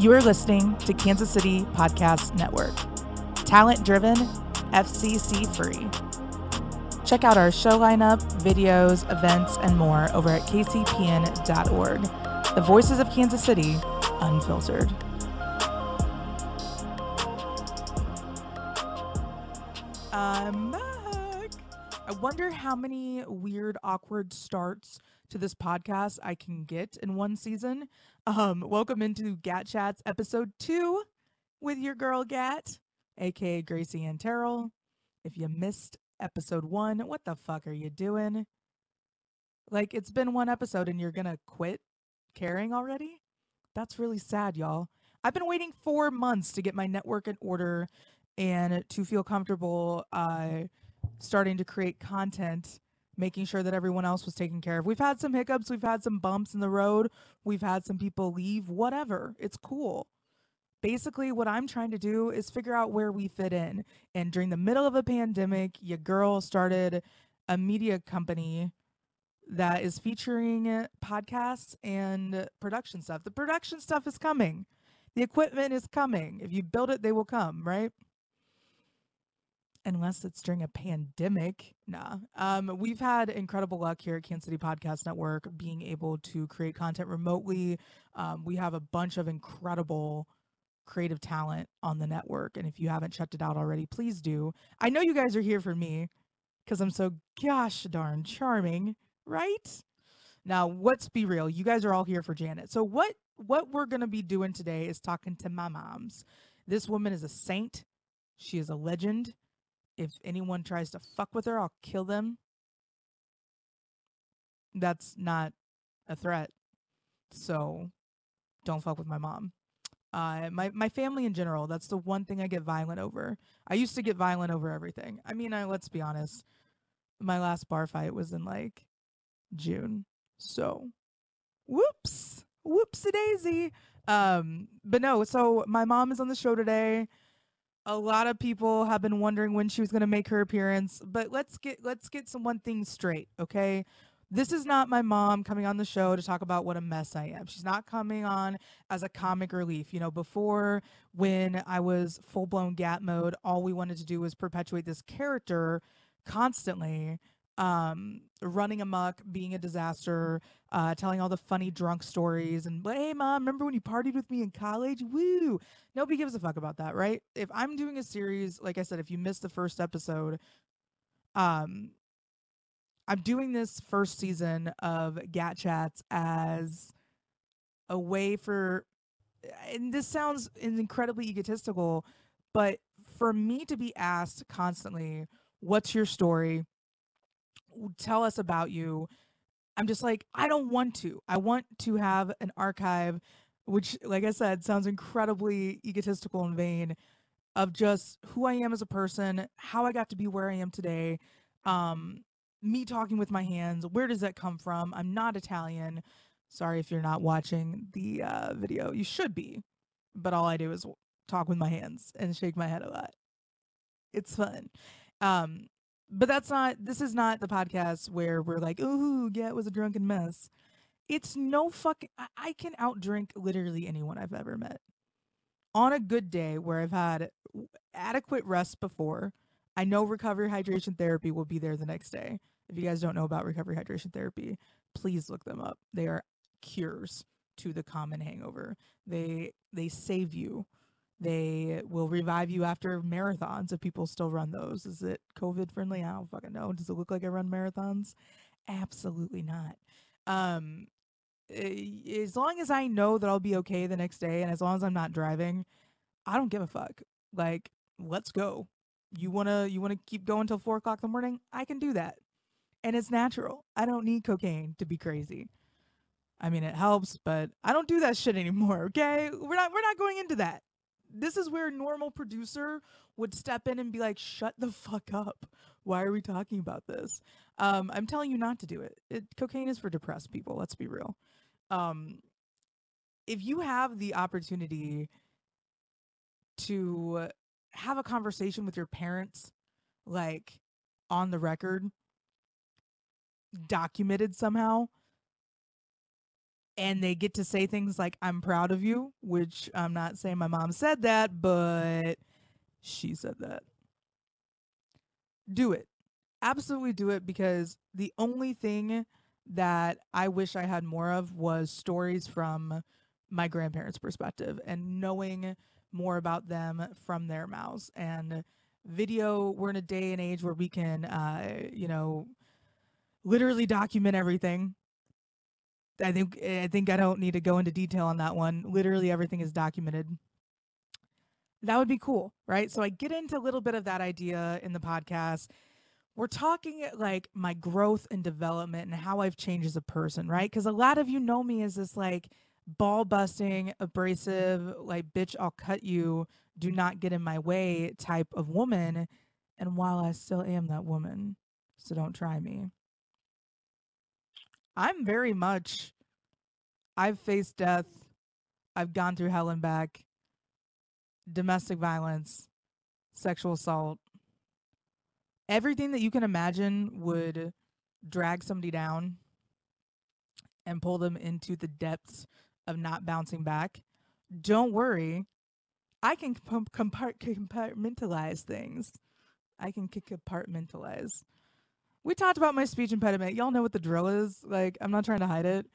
You are listening to Kansas City Podcast Network, talent driven, FCC free. Check out our show lineup, videos, events, and more over at kcpn.org. The voices of Kansas City, unfiltered. I'm back. I wonder how many weird, awkward starts to this podcast I can get in one season. Um, welcome into Gat Chats episode two with your girl Gat, aka Gracie Ann Terrell. If you missed episode one, what the fuck are you doing? Like, it's been one episode and you're gonna quit caring already? That's really sad, y'all. I've been waiting four months to get my network in order and to feel comfortable uh, starting to create content, making sure that everyone else was taken care of. We've had some hiccups, we've had some bumps in the road, we've had some people leave, whatever. It's cool. Basically, what I'm trying to do is figure out where we fit in. And during the middle of a pandemic, your girl started a media company that is featuring podcasts and production stuff. The production stuff is coming. The equipment is coming. If you build it, they will come, right? Unless it's during a pandemic. Nah. Um, we've had incredible luck here at Kansas City Podcast Network being able to create content remotely. Um, we have a bunch of incredible creative talent on the network. And if you haven't checked it out already, please do. I know you guys are here for me because I'm so gosh darn charming right? Now, let's be real. You guys are all here for Janet. So what what we're to be doing today is talking to my moms. This woman is a saint. She is a legend. If anyone tries to fuck with her, I'll kill them. That's not a threat. So don't fuck with my mom. Uh, my my family in general. That's the one thing I get violent over. I used to get violent over everything. I mean, I, let's be honest. My last bar fight was in like June. So, whoops, whoopsie daisy. Um, but no, so my mom is on the show today. A lot of people have been wondering when she was going to make her appearance, but let's get let's get some one thing straight, okay? This is not my mom coming on the show to talk about what a mess I am. She's not coming on as a comic relief. You know, before when I was full blown gat mode, all we wanted to do was perpetuate this character constantly um, running amok, being a disaster, uh, telling all the funny drunk stories, and but hey, mom, remember when you partied with me in college? Woo! Nobody gives a fuck about that, right? If I'm doing a series, like I said, if you missed the first episode, um, I'm doing this first season of Gat Chats as a way for, and this sounds incredibly egotistical, but for me to be asked constantly, "What's your story?" Tell us about you. I'm just like, I don't want to. I want to have an archive, which, like I said, sounds incredibly egotistical and vain, of just who I am as a person, how I got to be where I am today, um, me talking with my hands. Where does that come from? I'm not Italian. Sorry if you're not watching the uh, video. You should be, but all I do is talk with my hands and shake my head a lot. It's fun. Um, but that's not this is not the podcast where we're like, ooh, yeah, it was a drunken mess. It's no fucking I, I can outdrink literally anyone I've ever met. On a good day where I've had adequate rest before, I know recovery hydration therapy will be there the next day. If you guys don't know about recovery hydration therapy, please look them up. They are cures to the common hangover. They they save you they will revive you after marathons if people still run those. Is it COVID friendly? I don't fucking know. Does it look like I run marathons? Absolutely not. Um, eh, as long as I know that I'll be okay the next day, and as long as I'm not driving, I don't give a fuck. Like, let's go. You wanna you wanna keep going till four o'clock in the morning? I can do that, and it's natural. I don't need cocaine to be crazy. I mean, it helps, but I don't do that shit anymore. Okay, we're not we're not going into that this is where a normal producer would step in and be like, "Shut the fuck up! Why are we talking about this?" Um, I'm telling you not to do it. it. Cocaine is for depressed people. Let's be real. Um, if you have the opportunity to have a conversation with your parents, like on the record, documented somehow, and they get to say things like i'm proud of you which i'm not saying my mom said that but she said that. Do it. Absolutely do it because the only thing that i wish i had more of was stories from my grandparents perspective and knowing more about them from their mouths. And video we're in a day and age where we can uh you know literally document everything I think eh, I think I don't need to go into detail on that one. Literally everything is documented. That would be cool, right? So I get into a little bit of that idea in the podcast. We're talking like my growth and development and how I've changed as a person, right? Because a lot of you know me as this like ball busting, abrasive, like bitch, I'll cut you, do not get in my way type of woman. And while I still am that woman, so don't try me. I'm very much I've faced death. I've gone through hell and back. Domestic violence, sexual assault. Everything that you can imagine would drag somebody down and pull them into the depths of not bouncing back. Don't worry. I can compartmentalize things. I can compartmentalize we talked about my speech impediment. Y'all know what the drill is. Like, I'm not trying to hide it.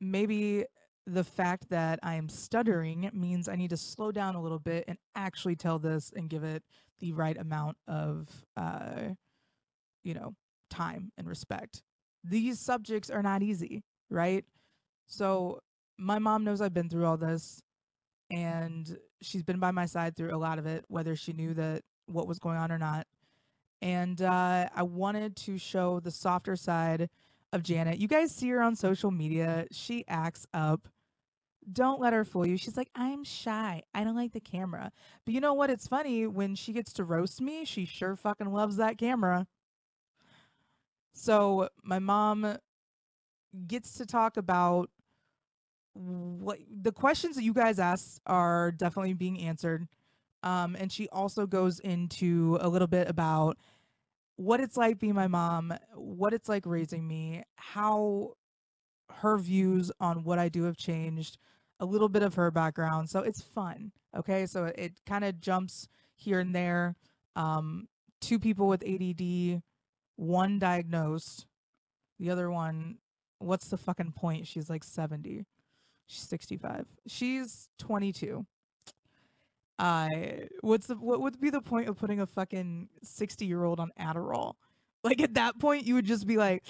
Maybe the fact that I am stuttering means I need to slow down a little bit and actually tell this and give it the right amount of, uh, you know, time and respect. These subjects are not easy, right? So, my mom knows I've been through all this and she's been by my side through a lot of it, whether she knew that what was going on or not and uh, I wanted to show the softer side of Janet. You guys see her on social media. She acts up. Don't let her fool you. She's like, I'm shy. I don't like the camera. But you know what? It's funny when she gets to roast me, she sure fucking loves that camera. So my mom gets to talk about what the questions that you guys asked are definitely being answered. Um, and she also goes into a little bit about what it's like being my mom, what it's like raising me, how her views on what I do have changed, a little bit of her background. So it's fun. Okay. So it, it kind of jumps here and there. Um, two people with ADD, one diagnosed, the other one, what's the fucking point? She's like 70. She's 65. She's 22 uh what's the what would be the point of putting a fucking 60 year old on adderall like at that point you would just be like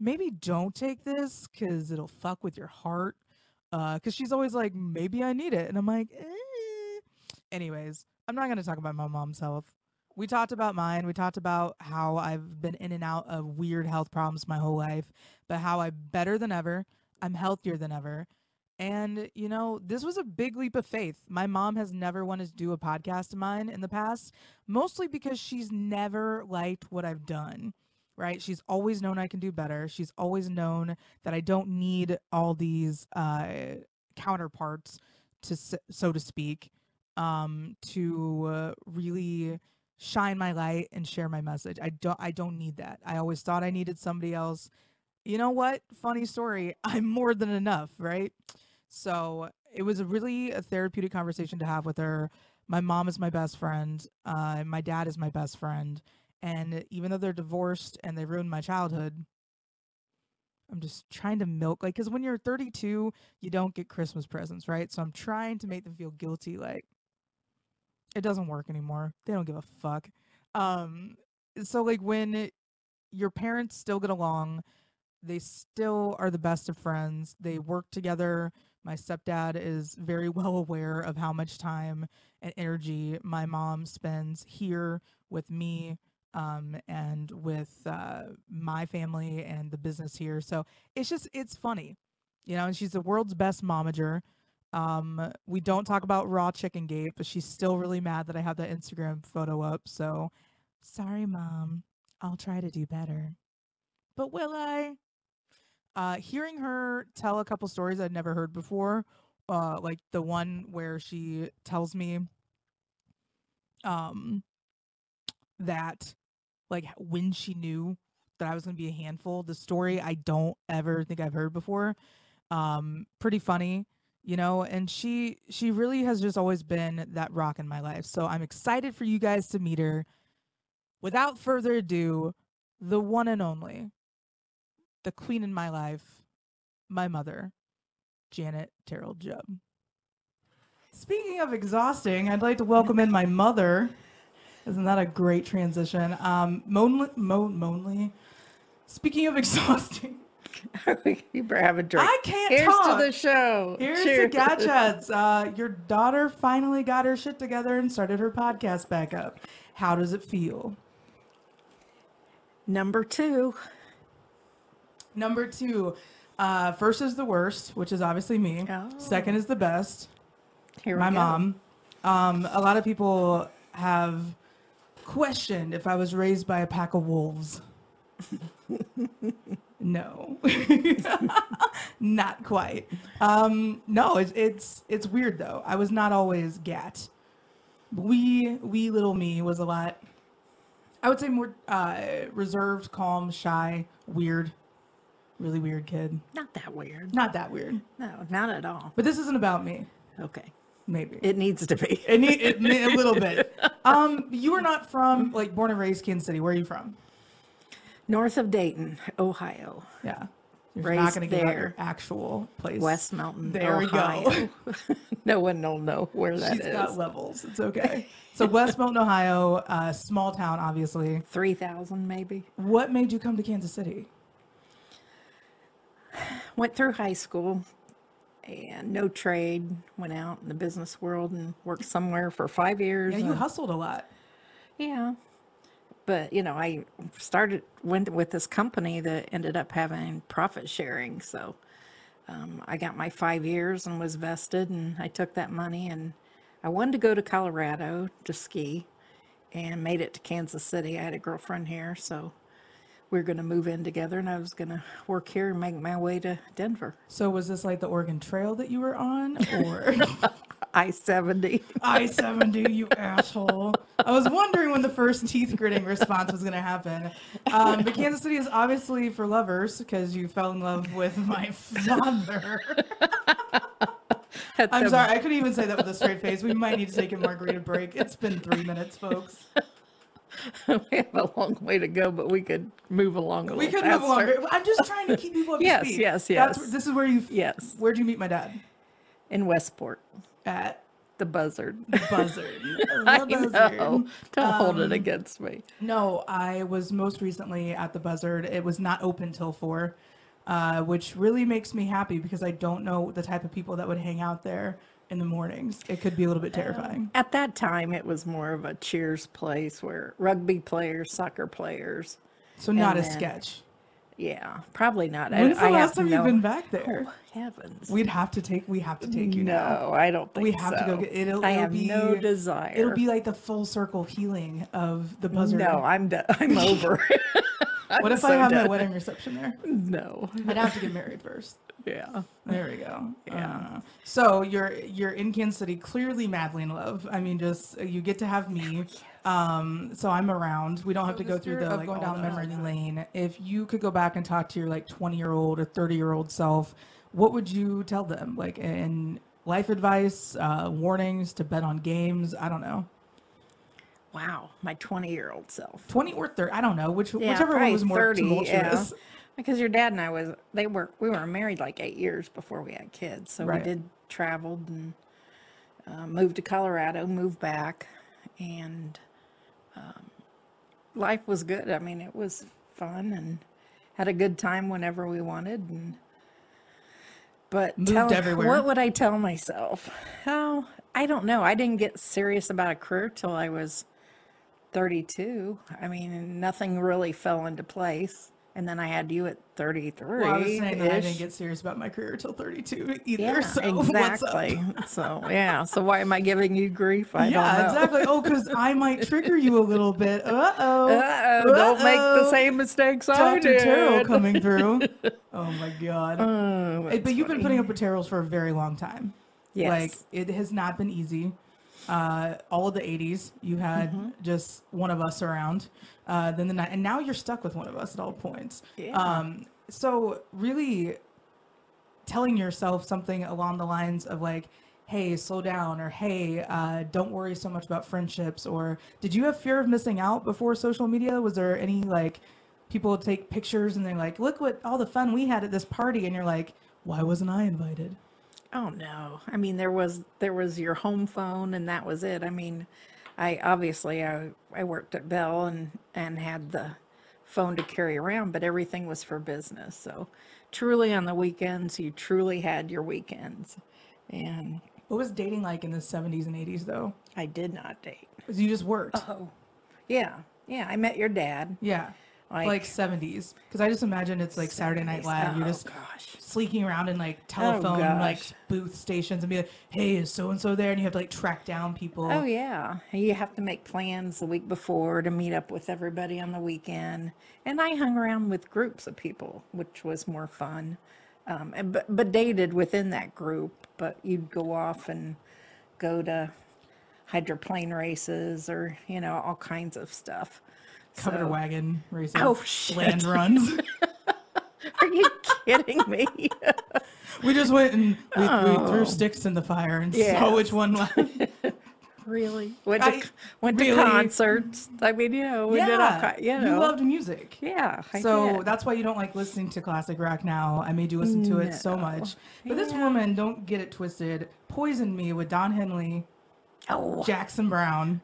maybe don't take this because it'll fuck with your heart uh because she's always like maybe i need it and i'm like eh. anyways i'm not going to talk about my mom's health we talked about mine we talked about how i've been in and out of weird health problems my whole life but how i'm better than ever i'm healthier than ever and, you know, this was a big leap of faith. My mom has never wanted to do a podcast of mine in the past, mostly because she's never liked what I've done, right? She's always known I can do better. She's always known that I don't need all these uh, counterparts to, so to speak, um, to uh, really shine my light and share my message. I don't I don't need that. I always thought I needed somebody else. You know what? Funny story. I'm more than enough, right? So it was a really a therapeutic conversation to have with her. My mom is my best friend. Uh, my dad is my best friend. And even though they're divorced and they ruined my childhood, I'm just trying to milk like because when you're 32, you don't get Christmas presents, right? So I'm trying to make them feel guilty, like it doesn't work anymore. They don't give a fuck. Um, so like when your parents still get along, they still are the best of friends. They work together my stepdad is very well aware of how much time and energy my mom spends here with me um, and with uh, my family and the business here. So it's just, it's funny, you know, and she's the world's best momager. Um, we don't talk about raw chicken gate, but she's still really mad that I have that Instagram photo up. So sorry, mom. I'll try to do better. But will I? Uh, hearing her tell a couple stories I'd never heard before, uh, like the one where she tells me um, that like when she knew that I was going to be a handful, the story I don't ever think I've heard before. um, pretty funny, you know, and she she really has just always been that rock in my life. So I'm excited for you guys to meet her. Without further ado, the one and only, the queen in my life, my mother, Janet Terrell Jubb. Speaking of exhausting, I'd like to welcome in my mother. Isn't that a great transition? Um, Monly, Mo, Monly. Speaking of exhausting, you better have a drink. I can't Here's talk. to the show. Here's Cheers. to Gat Chats. Uh, your daughter finally got her shit together and started her podcast back up. How does it feel? Number two. Number two, uh, first is the worst, which is obviously me. Oh. Second is the best, Here we my go. mom. Um, a lot of people have questioned if I was raised by a pack of wolves. no, not quite. Um, no, it's, it's it's weird though. I was not always gat. Wee wee little me was a lot. I would say more uh, reserved, calm, shy, weird, really weird kid. Not that weird. Not that weird, No, not at all. but this isn't about me. Okay. Maybe It needs to be. it need it, a little bit. Um, you are not from like born and raised Kansas City. Where are you from? North of Dayton, Ohio. Yeah, you're not going to out your actual place. West Mountain, There we go. No one will know where that She's is. got levels. It's okay. So West Mountain, Ohio, uh, small town, obviously. 3,000 maybe. What made you come to Kansas City? Went through high school and no trade. Went out in the business world and worked somewhere for five years. Yeah, you and- hustled a lot. Yeah. But, you know, I started, went with this company that ended up having profit sharing. So um, I got my five years and was vested, and I took that money and I wanted to go to Colorado to ski and made it to Kansas City. I had a girlfriend here. So we were going to move in together, and I was going to work here and make my way to Denver. So was this like the Oregon Trail that you were on, or I 70. I seventy? You asshole! I was wondering when the first teeth gritting response was going to happen. Um, but Kansas City is obviously for lovers because you fell in love with my father. I'm sorry, I couldn't even say that with a straight face. We might need to take a margarita break. It's been three minutes, folks. we have a long way to go, but we could move along a We little could move along. I'm just trying to keep people up to Yes, speed. yes, That's yes. this is where you. Yes. Where'd you meet my dad? in Westport, At the buzzard. the Buzzard. I The know. Don't hold it Um, against me. No, I was most recently at the Buzzard. It was not open till four, uh, which really makes me happy because I don't know the type of people that would hang out there in the mornings. It could be a little bit terrifying. Um, at that time, it was more of a cheers place where rugby players, soccer players. So not a then- sketch. Yeah, probably not. I- When's the I last time no- you've been back there? Oh, heavens. We'd have to take. We have to take you now. no, I don't think We have to go get- it'll- I it'll have be- no desire. It'll be like the full circle healing of the Buzzard. no, I'm done. I'm over. I'm What if I so have my wedding reception there? No. I'd have to get married first. Yeah. There we go. Yeah. Uh, so you're you're in Kansas City, clearly madly in love. I mean, just uh, you get to have me. Um, so I'm around. We don't have to go through the like going down memory lane. If you could go back and talk to your like 20 year old or 30 year old self, what would you tell them? Like in life advice, uh, warnings to bet on games. I don't know. Wow, my 20 year old self. 20 or 30. I don't know which Yeah, whichever one was more 30, yeah. tumultuous. Because your dad and I was they were we were married like eight years before we had kids, so Right. we did traveled and uh, moved to Colorado, moved back, and um, life was good. I mean, it was fun and had a good time whenever we wanted. And but Moved tell, everywhere. what would I tell myself? Oh, I don't know. I didn't get serious about a career till I was 32. I mean, nothing really fell into place. And then I had you at 33. Well, I was saying that I didn't get serious about my career until 32 either. yeah, so exactly. so yeah. So why am I giving you grief? I yeah, don't know. exactly. Oh, because I might trigger you a little bit. Uh oh. Uh-oh, don't make the same mistakes I Dr. did. Tarot coming through. Oh my god. Oh, but you've been putting up with for a very long time. Yes. Like it has not been easy. Uh, all of the 80s, you had Mm-hmm. just one of us around. Uh, then the night, and now you're stuck with one of us at all points. Yeah. Um, so really, telling yourself something along the lines of like, "Hey, slow down," or "Hey, uh, don't worry so much about friendships." Or did you have fear of missing out before social media? Was there any like people take pictures and they're like, "Look what all the fun we had at this party," and you're like, "Why wasn't I invited?" Oh no. I mean there was there was your home phone and that was it. I mean, I obviously I I worked at Bell and and had the phone to carry around, but everything was for business. So truly on the weekends you truly had your weekends. And What was dating like in the 70s and 80s though? I did not date. you just worked. Oh. Yeah. Yeah, I met your dad. Yeah. Like, Like 70s. Because I just imagine it's like Saturday Night 70s. Live. You're Oh, just gosh. sleeking around in like telephone like booth stations and be like, hey, is so and so there? And you have to like track down people. Oh yeah, you have to make plans the week before to meet up with everybody on the weekend. And I hung around with groups of people, which was more fun. Um, and, but but dated within that group. But you'd go off and go to hydroplane races or you know all kinds of stuff. Covered So- wagon races. Oh, shit. Land runs. Are you kidding me? we just went and we, we Oh. threw sticks in the fire and saw which one won. really? Went to I- went to really? concerts. I mean, you know, we did all yeah. you You know. loved music. yeah. I So did. that's why you don't like listening to classic rock now. I made you listen to it so much. But this woman, don't get it twisted, poisoned me with Don Henley, oh Jackson Browne,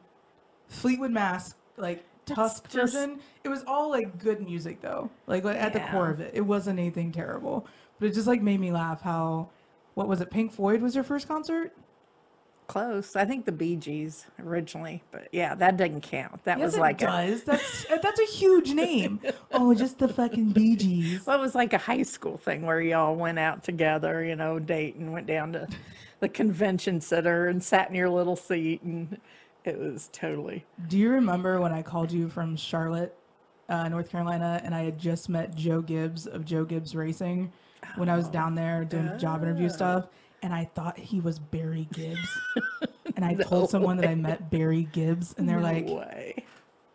Fleetwood Mac, like Tusk just- version. It was all like good music though. Like, like, at the core of it, it wasn't anything terrible. But it just like made me laugh. How, what was it? Pink Floyd was your first concert? Close. I think the Bee Gees originally, but yeah, that didn't count. That yes, was like a, does. That's uh, that's a huge name. oh, just the fucking Bee Gees. well, it was like a high school thing where y'all went out together, you know, date and went down to the convention center and sat in your little seat, and it was totally. Do you remember when I called you from Charlotte, uh, North Carolina, and I had just met Joe Gibbs of Joe Gibbs Racing when I was down there doing job interview stuff, and I thought he was Barry Gibbs, and I told someone that I met Barry Gibbs, and they're no like, way.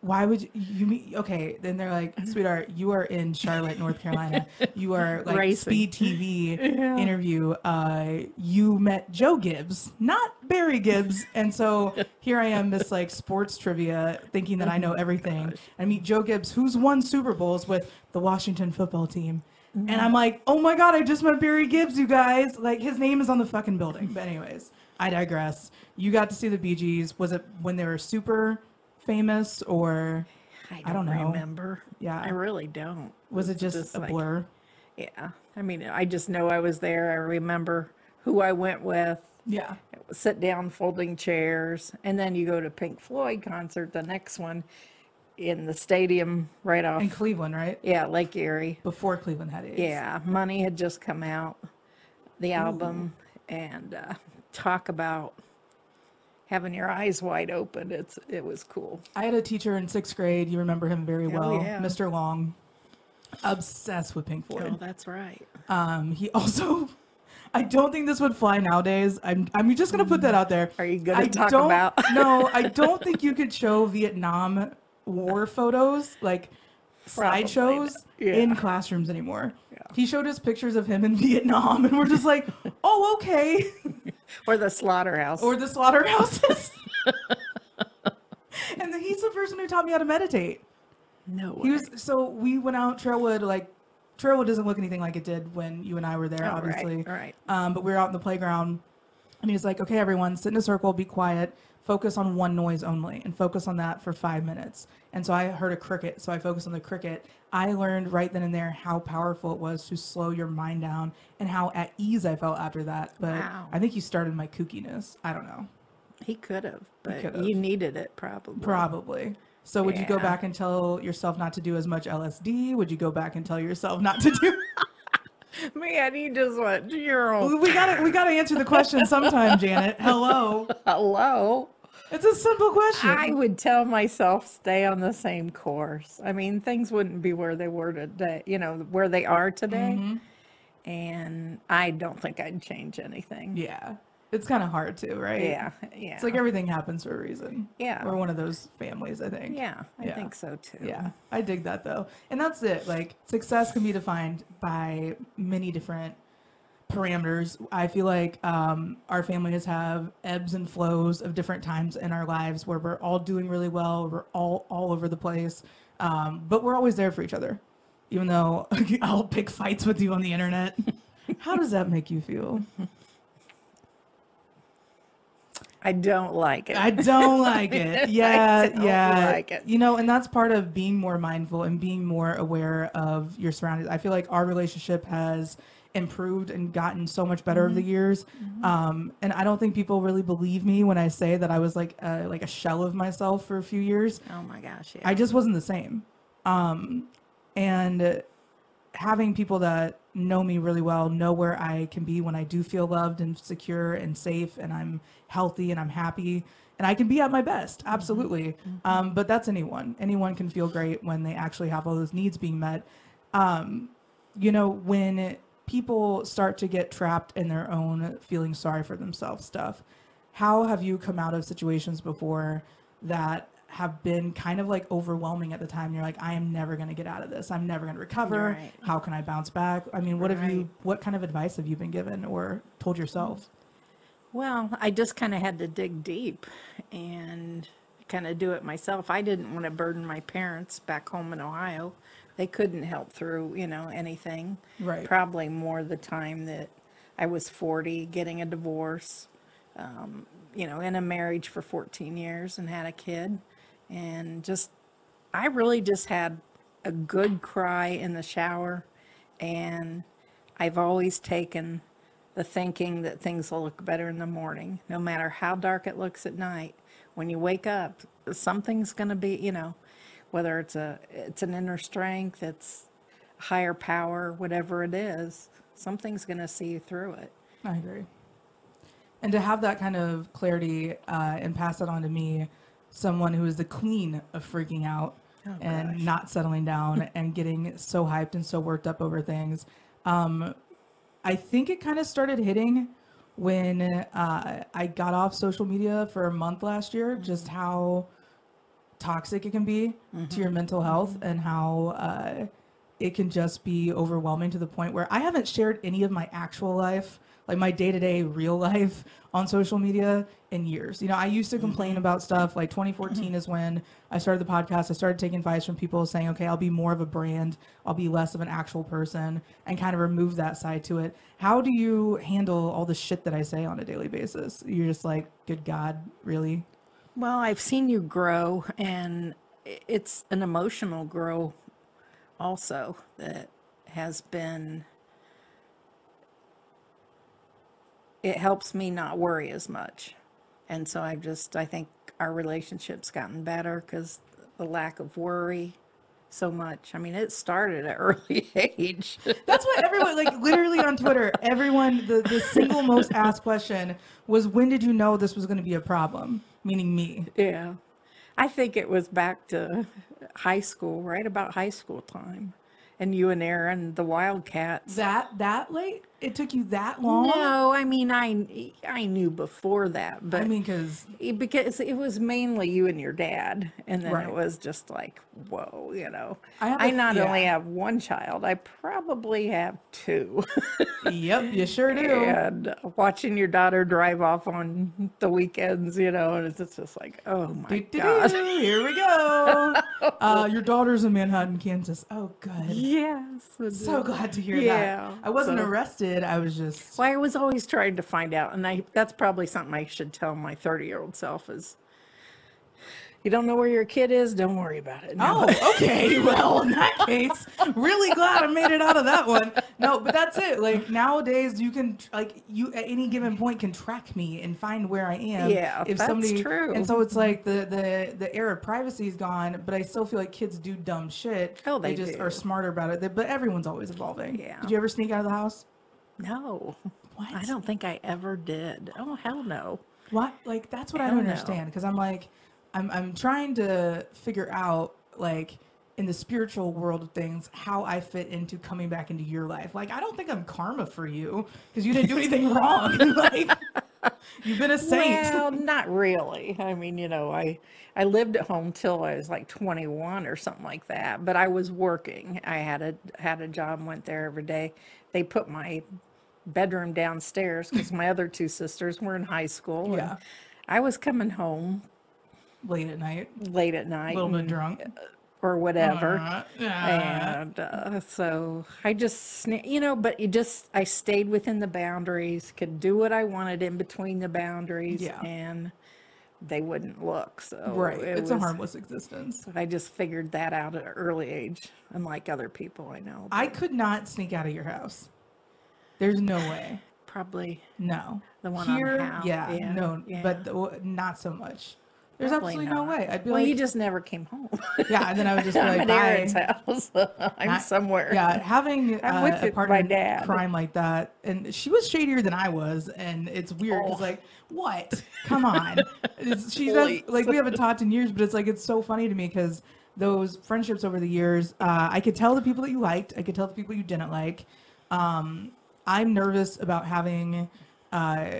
"Why would you, you meet?" Okay, then they're like, "Sweetheart, you are in Charlotte, North Carolina. You are like Racing. Speed TV Yeah. interview. Uh, you met Joe Gibbs, not Barry Gibbs." And so here I am, this like sports trivia, thinking that I know everything. I meet Joe Gibbs, who's won Super Bowls with the Washington football team. And I'm like, oh my god, I just met Barry Gibbs, you guys. Like his name is on the fucking building. But anyways, I digress. You got to see the Bee Gees Was it when they were super famous or I don't, I don't know. remember. Yeah. I really don't. was it just, a like- blur? Yeah. I mean, I just know I was there. I remember who I went with. Yeah. sit down folding chairs and then you go to pink floyd concert the next one in the stadium right off In Cleveland, right? yeah lake erie Before Cleveland had it. yeah money had just come out the album and uh, talk about having your eyes wide open it's it was cool I had a teacher in sixth grade. You remember him very well, yeah. Mr. Long. Obsessed with Pink Floyd. oh that's right Um, he also, I don't think this would fly nowadays. I'm, I'm just gonna put that out there. are you gonna I talk don't, about no, I don't think you could show Vietnam War photos like slideshows. Yeah. in classrooms anymore. He showed us pictures of him in Vietnam, and we're just like, oh, okay. or the slaughterhouse or the slaughterhouses. and then he's the person who taught me how to meditate. no way. He was so we went out Trailwood like Trailwood doesn't look anything like it did when you and I were there, Oh, right, obviously. right. Um, but we were out in the playground, and he was like, "Okay, everyone, sit in a circle, be quiet, focus on one noise only, and focus on that for five minutes." And so I heard a cricket, so I focused on the cricket. I learned right then and there how powerful it was to slow your mind down, and how at ease I felt after that. But Wow. I think you started my kookiness. I don't know. he could have but you needed it probably Probably. So would you go back and tell yourself not to do as much LSD? Would you go back and tell yourself not to do? Man you just went you're we gotta we gotta answer the question sometime, Janet. Hello. hello It's a simple question. I would tell myself stay on the same course. I mean, things wouldn't be where they were today, you know, where they are today. Mm-hmm. And I don't think I'd change anything. yeah. It's kind of hard too, right? Yeah. Yeah. It's like everything happens for a reason. Yeah. We're one of those families, I think. yeah, I Yeah. think so too. Yeah, I dig that though. And that's it. Like success can be defined by many different parameters. I feel like um, our families have ebbs and flows of different times in our lives where we're all doing really well, we're all all over the place, um, but we're always there for each other. Even though I'll pick fights with you on the internet, how does that make you feel? I don't like it. I don't like it. Yeah, yeah. like it. You know, and that's part of being more mindful and being more aware of your surroundings. I feel like our relationship has improved and gotten so much better over the Mm-hmm. years. Um, and I don't think people really believe me when I say that I was like a, like a shell of myself for a few years. oh my gosh, yeah. I just wasn't the same. Um, and having people that know me really well know where I can be when I do feel loved and secure and safe and I'm healthy and I'm happy and I can be at my best. Absolutely. Um, but that's anyone. Anyone can feel great when they actually have all those needs being met. Um, you know, when people start to get trapped in their own feeling sorry for themselves stuff, how have you come out of situations before that have been kind of like overwhelming at the time? You're like, I am never going to get out of this. I'm never going to recover. Right. How can I bounce back? I mean, what have you, what kind of advice have you been given or told yourself? Well, I just kind of had to dig deep and kind of do it myself. I didn't want to burden my parents back home in Ohio. They couldn't help through, you know, anything. Right. Probably more the time that I was 40, getting a divorce, um, you know, in a marriage for 14 years and had a kid. And just, I really just had a good cry in the shower. And I've always taken the thinking that things will look better in the morning, no matter how dark it looks at night. When you wake up, something's going to be, you know, whether it's a it's an inner strength, it's higher power, whatever it is, something's going to see you through it. I agree. And to have that kind of clarity uh, and pass it on to me, someone who is the queen of freaking out Oh, and gosh. not settling down and getting so hyped and so worked up over things. Um, I think it kind of started hitting when uh, I got off social media for a month last year, just how toxic it can be to your mental health and how uh, it can just be overwhelming to the point where I haven't shared any of my actual life, like my day to day real life on social media in years. You know, I used to complain mm-hmm. about stuff like 2014 is when I started the podcast. I started taking advice from people saying, okay, I'll be more of a brand, I'll be less of an actual person, and kind of remove that side to it. How do you handle all the shit that I say on a daily basis? You're just like, good God, really? Well, I've seen you grow, and it's an emotional grow also that has been. It helps me not worry as much. And so I've just, I think our relationship's gotten better because the lack of worry so much. I mean, it started at early age. That's what everyone like literally on Twitter, everyone the, the single most asked question was when did you know this was gonna be a problem? Meaning me. Yeah. I think it was back to high school, right about high school time. And you and Aaron, the Wildcats. That that late? It took you that long? No, I mean I I knew before that, but I mean, because it- because it was mainly you and your dad, and then Right. it was just like, whoa, you know. I have I a- not only yeah. have one child, I probably have two. yep, you sure do. and watching your daughter drive off on the weekends, you know, and it's just like, oh my Do-do-do, god. Here we go. Uh, your daughter's in Manhattan, Kansas. Oh, good. Yes. So glad to hear Yeah, that. I wasn't so- arrested. I was just. Well, I was always trying to find out, and I that's probably something I should tell my 30 year old self is you don't know where your kid is, don't worry about it. No. Oh, okay. Well, in that case, really glad I made it out of that one. No, but that's it. Like nowadays, you can like you at any given point can track me and find where I am. Yeah, if that's true. And so it's mm-hmm. like the the the era of privacy is gone, but I still feel like kids do dumb shit. Oh, they just do. are smarter about it. They- But everyone's always evolving. Yeah. Did you ever sneak out of the house? No. What? I don't think I ever did. Oh hell no. What? Like that's what I don't no. understand because I'm like, I'm I'm trying to figure out like in the spiritual world of things how I fit into coming back into your life. Like I don't think I'm karma for you because you didn't do anything wrong. like you've been a saint. Well, not really. I mean, you know, I I lived at home till I was like 21 or something like that, but I was working. I had a had a job, went there every day. They put my bedroom downstairs because my other two sisters were in high school. and Yeah. I was coming home Late at night, late at a night little bit and- drunk. or whatever. Uh, yeah. And uh, so I just, sna- you know, but you just, I stayed within the boundaries, could do what I wanted in between the boundaries, Yeah. and they wouldn't look. So right. it It's a was- harmless existence. I just figured that out at an early age, unlike other people I know. I could not sneak out of your house. There's no way. probably No. the one Here, on yeah, yeah, no, yeah. but the- not so much. There's Probably absolutely no way. I'd be well, like, you just never came home. yeah, and then I would just be I'm like, at bye. Aaron's house. I'm Not- somewhere. Yeah, having I'm uh, with a it- my partner dad. crime like that, and she was shadier than I was, and it's weird. It's Oh. like, what? Come on, she does like we haven't talked in years, but it's like it's so funny to me because those friendships over the years, uh, I could tell the people that you liked, I could tell the people you didn't like. Um, I'm nervous about having uh,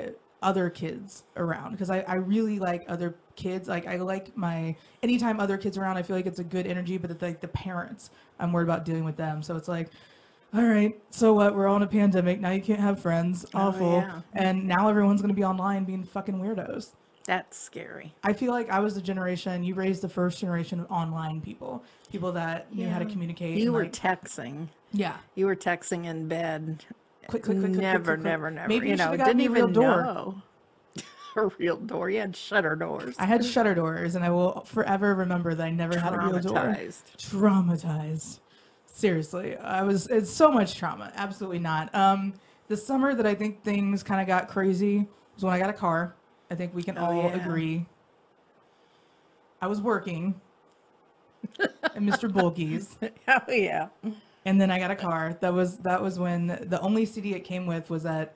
other kids around because I, I really like other kids. Like I like my anytime other kids around, I feel like it's a good energy. But it's like the parents, I'm worried about dealing with them. So it's like, all right, so what? We're all in a pandemic now. You can't have friends. Oh, Awful. yeah. And now everyone's gonna be online being fucking weirdos. That's scary. I feel like I was the generation you raised the first generation of online people, people that knew how to communicate. You were like, texting. yeah. You were texting in bed. Quick, quick, quick, quick, never, quick. never, never. Maybe you you know, didn't me a real even door. know. a real door. You had shutter doors. I had shutter doors, and I will forever remember that I never had a real door. Traumatized. Traumatized. Seriously, I was. It's so much trauma. Absolutely not. Um, the summer that I think things kind of got crazy was when I got a car. I think we can Oh, all yeah. agree. I was working at Mr. Bulky's. oh yeah. And then I got a car. That was that was when the only CD it came with was that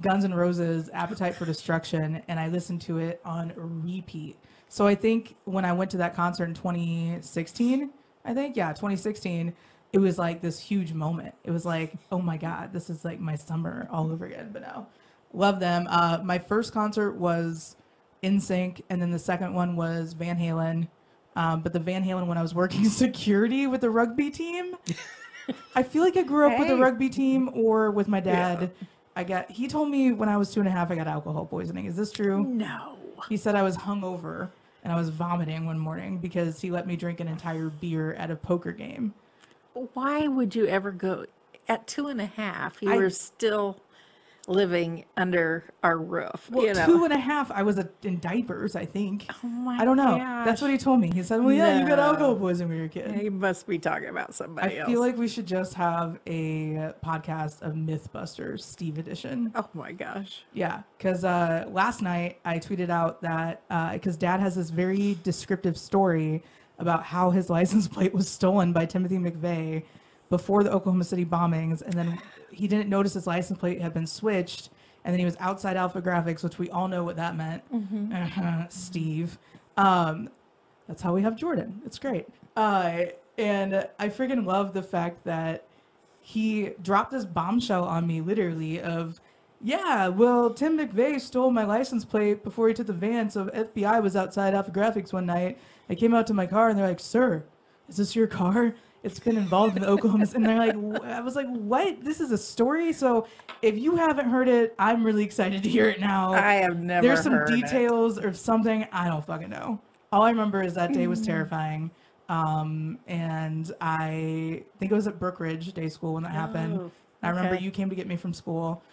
Guns N' Roses Appetite for Destruction, and I listened to it on repeat. So I think when I went to that concert in 2016, I think yeah, 2016, it was like this huge moment. It was like, oh my god, this is like my summer all over again. But no, love them. Uh, my first concert was NSYNC, and then the second one was Van Halen. Um, but the Van Halen when I was working security with the rugby team. I feel like I grew up with a Hey. rugby team or with my dad. Yeah. I got. He told me when I was two and a half I got alcohol poisoning. Is this true? No. He said I was hungover and I was vomiting one morning because he let me drink an entire beer at a poker game. Why would you ever go at two and a half? You I- were still living under our roof. Well, you know. two and a half. I was a, in diapers. I think. oh my I don't know. That's what he told me. He said, "Well, yeah, you got No. alcohol poisoning when you were a kid." He must be talking about I somebody else. I feel like we should just have a podcast of MythBusters, Steve edition. oh my gosh. Yeah, because uh, last night I tweeted out that because Dad has this very descriptive story about how his license plate was stolen by Timothy McVeigh before the Oklahoma City bombings, and then he didn't notice his license plate had been switched, and then he was outside Alpha Graphics, which we all know what that meant. Uh-huh, Steve. Um, that's how we have Jordan. It's great. Uh, and I freaking love the fact that he dropped this bombshell on me literally of yeah well tim mcveigh stole my license plate before he took the van so fbi was outside alpha graphics one night I came out to my car and they're like sir is this your car it's been involved in the oklahoma and they're like i was like what this is a story so if you haven't heard it i'm really excited to hear it now I have never there's some heard it. details or something i don't fucking know all i remember is that day Mm. was terrifying um, and i think it was at brookridge day school when that happened Oh, I remember you came to get me from school.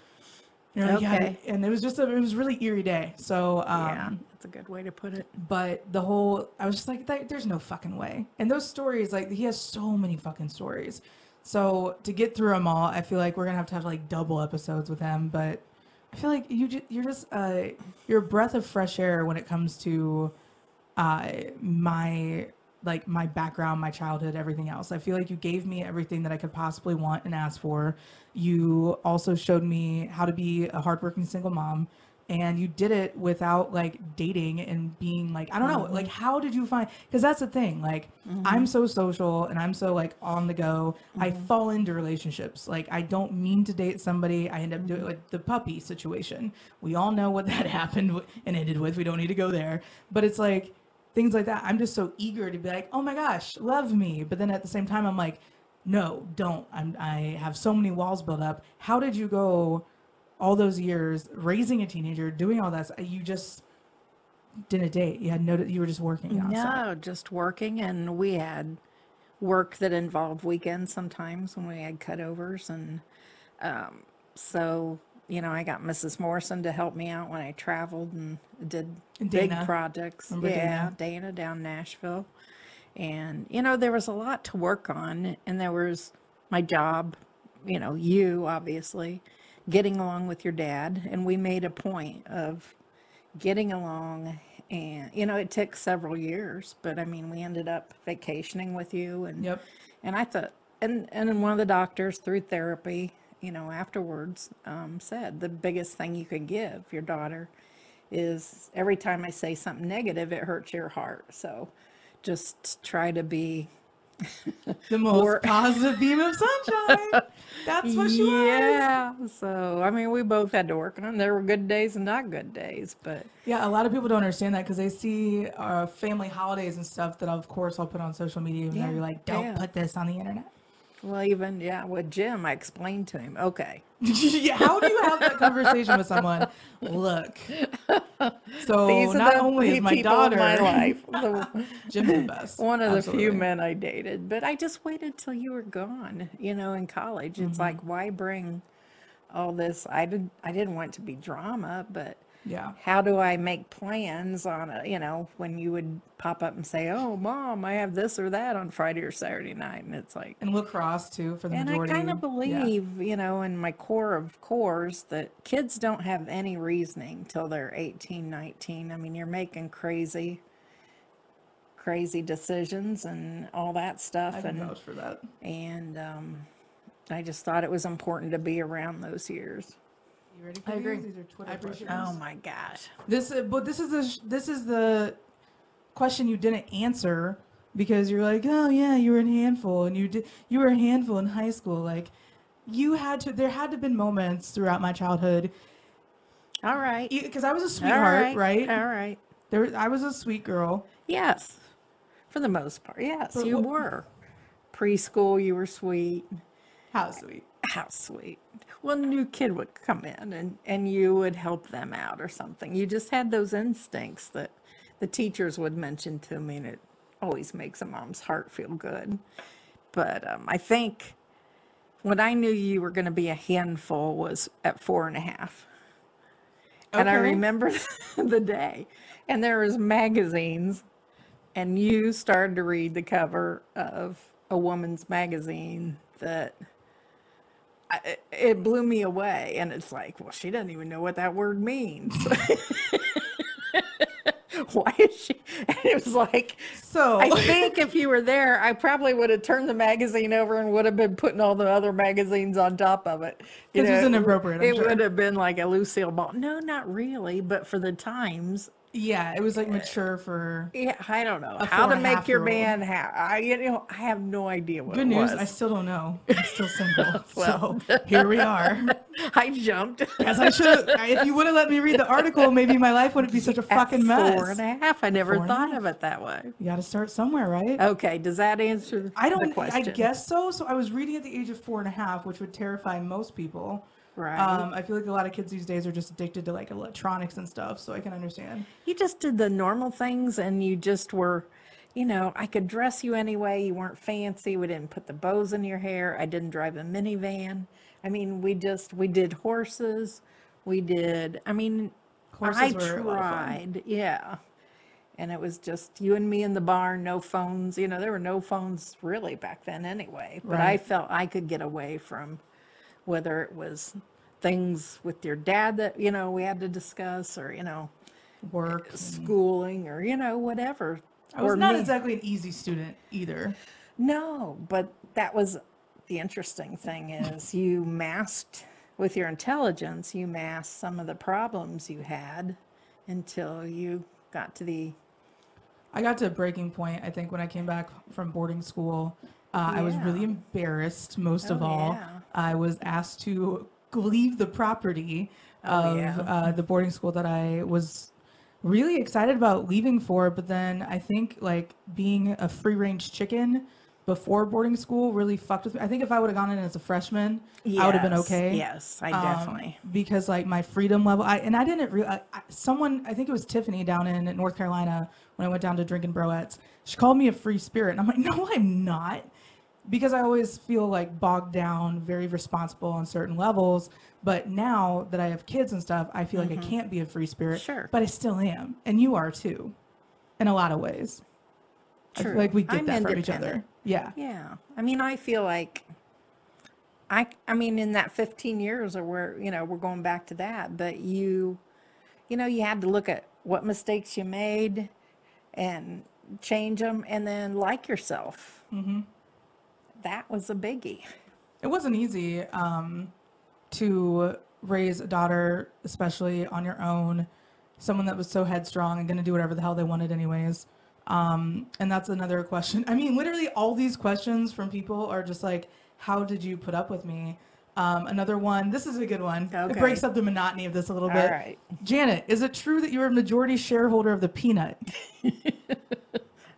You're like, yeah, Okay. and it was just a, it was a really eerie day. So, um, yeah, a good way to put it. but the whole, I was just like, there's no fucking way. And those stories, like, he has so many fucking stories. So to get through them all, I feel like we're gonna have to have like double episodes with him. But I feel like you, you're just, uh, you're a breath of fresh air when it comes to, uh, my like my background, my childhood, everything else. I feel like you gave me everything that I could possibly want and ask for. You also showed me how to be a hardworking single mom. And you did it without like dating and being like, I don't know, like, mm-hmm. how did you find? Because that's the thing. Like, I'm mm-hmm. so social and I'm so like on the go. I mm-hmm. fall into relationships. Like, I don't mean to date somebody. I end up doing like the puppy situation. We all know what that happened and ended with. We don't need to go there. But it's like, things like that. I'm just so eager to be like, oh my gosh, love me. But then at the same time, I'm like, no, don't. I'm, I have so many walls built up. How did you go all those years raising a teenager, doing all that, you just didn't date. You had no, you were just working on No, just working, and we had work that involved weekends sometimes when we had cutovers, and um, so you know, I got Mrs. Morrison to help me out when I traveled and did And big projects. Remember yeah, Dana? Dana down Nashville, and you know, there was a lot to work on, and there was my job, you know, you obviously getting along with your dad, and we made a point of getting along and you know it took several years but i mean we ended up vacationing with you and Yep. and i thought and and one of the doctors through therapy you know afterwards um, said the biggest thing you could give your daughter is every time i say something negative it hurts your heart so just try to be The most Or- positive beam of sunshine. That's what she was. yeah so i mean we both had to work on Them. there were good days and not good days but Yeah, a lot of people don't understand that because they see uh, family holidays and stuff that, of course, I'll put on social media, and Yeah, they're like, "Don't yeah. put this on the internet." Well even yeah with jim i explained to him okay yeah, how do you have that conversation with someone? Look, so These are not the only is my people daughter in my life. The- Jim's the best. one of the few absolutely. men I dated, but I just waited till you were gone. You know, in college, Mm-hmm. it's like why bring all this? I didn't. I didn't want it to be drama, but Yeah, how do I make plans on a? You know, when you would pop up and say, "Oh, mom, I have this or that on Friday or Saturday night," and it's like. and lacrosse too for the And I kind of yeah. believe, you know, in my core of cores that kids don't have any reasoning till they're 18, 19. I mean, you're making crazy, crazy decisions and all that I stuff. can And, vouch for that. and um, I just thought it was important to be around those years. You ready for I these? agree. These are Twitter I appreciate questions. Oh my gosh. This, uh, but this is the sh- this is the question you didn't answer because you're like, oh yeah, you were a handful, and you did you were a handful in high school. Like, you had to. There had to have been moments throughout my childhood All right. because I was a All sweetheart, right? All right. There, was- I was a sweet girl. Yes. For the most part. Yes, But you what- were. Preschool, you were sweet. How sweet. How sweet. Well, a new kid would come in and, and you would help them out or something. You just had those instincts that the teachers would mention to me, and it always makes a mom's heart feel good. But um, I think when I knew you were going to be a handful was at four and a half. And I remember the day, and there was magazines, and you started to read the cover of a woman's magazine that I, it- blew me away. And it's like, well, she doesn't even know what that word means. Why is she? And it was like, So I think if you were there, I probably would have turned the magazine over and would have been putting all the other magazines on top of it. It was inappropriate, I'm It sure. would have been like a Lucille Ball. No, not really, but for the times, yeah, it was like mature for. yeah, I don't know A how four to and a make half your year old. man ha I you know I have no idea what Good it news, was. I still don't know. I'm still single. Well. so here we are. I jumped. As I should. If you would have let me read the article, maybe my life wouldn't be such a At fucking mess. Four and a half. I never Four and a thought of it that way. You got to start somewhere, right? Okay, does that answer the I the don't. I question? guess so. So I was reading at the age of four and a half, which would terrify most people. Right. Um, I feel like a lot of kids these days are just addicted to like electronics and stuff, so I can understand. you just did the normal things and you just were you know i could dress you anyway you weren't fancy we didn't put the bows in your hair i didn't drive a minivan i mean we just we did horses we did i mean Horses i were a lot of fun. tried yeah and it was just you and me in the barn no phones you know there were no phones really back then anyway but i felt i could get away from whether it was things with your dad that you know we had to discuss or you know Work. schooling or you know whatever I was or not me. exactly an easy student either. no but that was the interesting thing is you masked with your intelligence you masked some of the problems you had until you got to the I got to a breaking point. I think when I came back from boarding school, uh, I was really embarrassed. Most of Oh, all, yeah. I was asked to leave the property Oh, of yeah. uh, the boarding school that I was really excited about leaving for. But then I think like being a free range chicken before boarding school really fucked with me. I think if I would have gone in as a freshman, I would have been Yes, okay. Yes, I um, definitely. because like my freedom level I, and i didn't realize someone i think it was tiffany down in north carolina when i went down to drinking broettes she called me a free spirit and i'm like no i'm not because i always feel like bogged down very responsible on certain levels but now that i have kids and stuff i feel like i can't be a free spirit Mm-hmm. Sure. but i still am and you are too in a lot of ways True. like we get I'm that from each other yeah Yeah. I mean, I feel like I I mean in that 15 years or where, you know, we're going back to that, but you you know, you had to look at what mistakes you made and change them and then like yourself. Mm-hmm. That was a biggie. it wasn't easy um, to raise a daughter, especially on your own, someone that was so headstrong and going to do whatever the hell they wanted, anyways. Um, and that's another question. I mean, literally, all these questions from people are just like, How did you put up with me? Um, another one, this is a good one. It breaks up the monotony of this a little bit. right. Janet, is it true that you're a majority shareholder of the Peanut?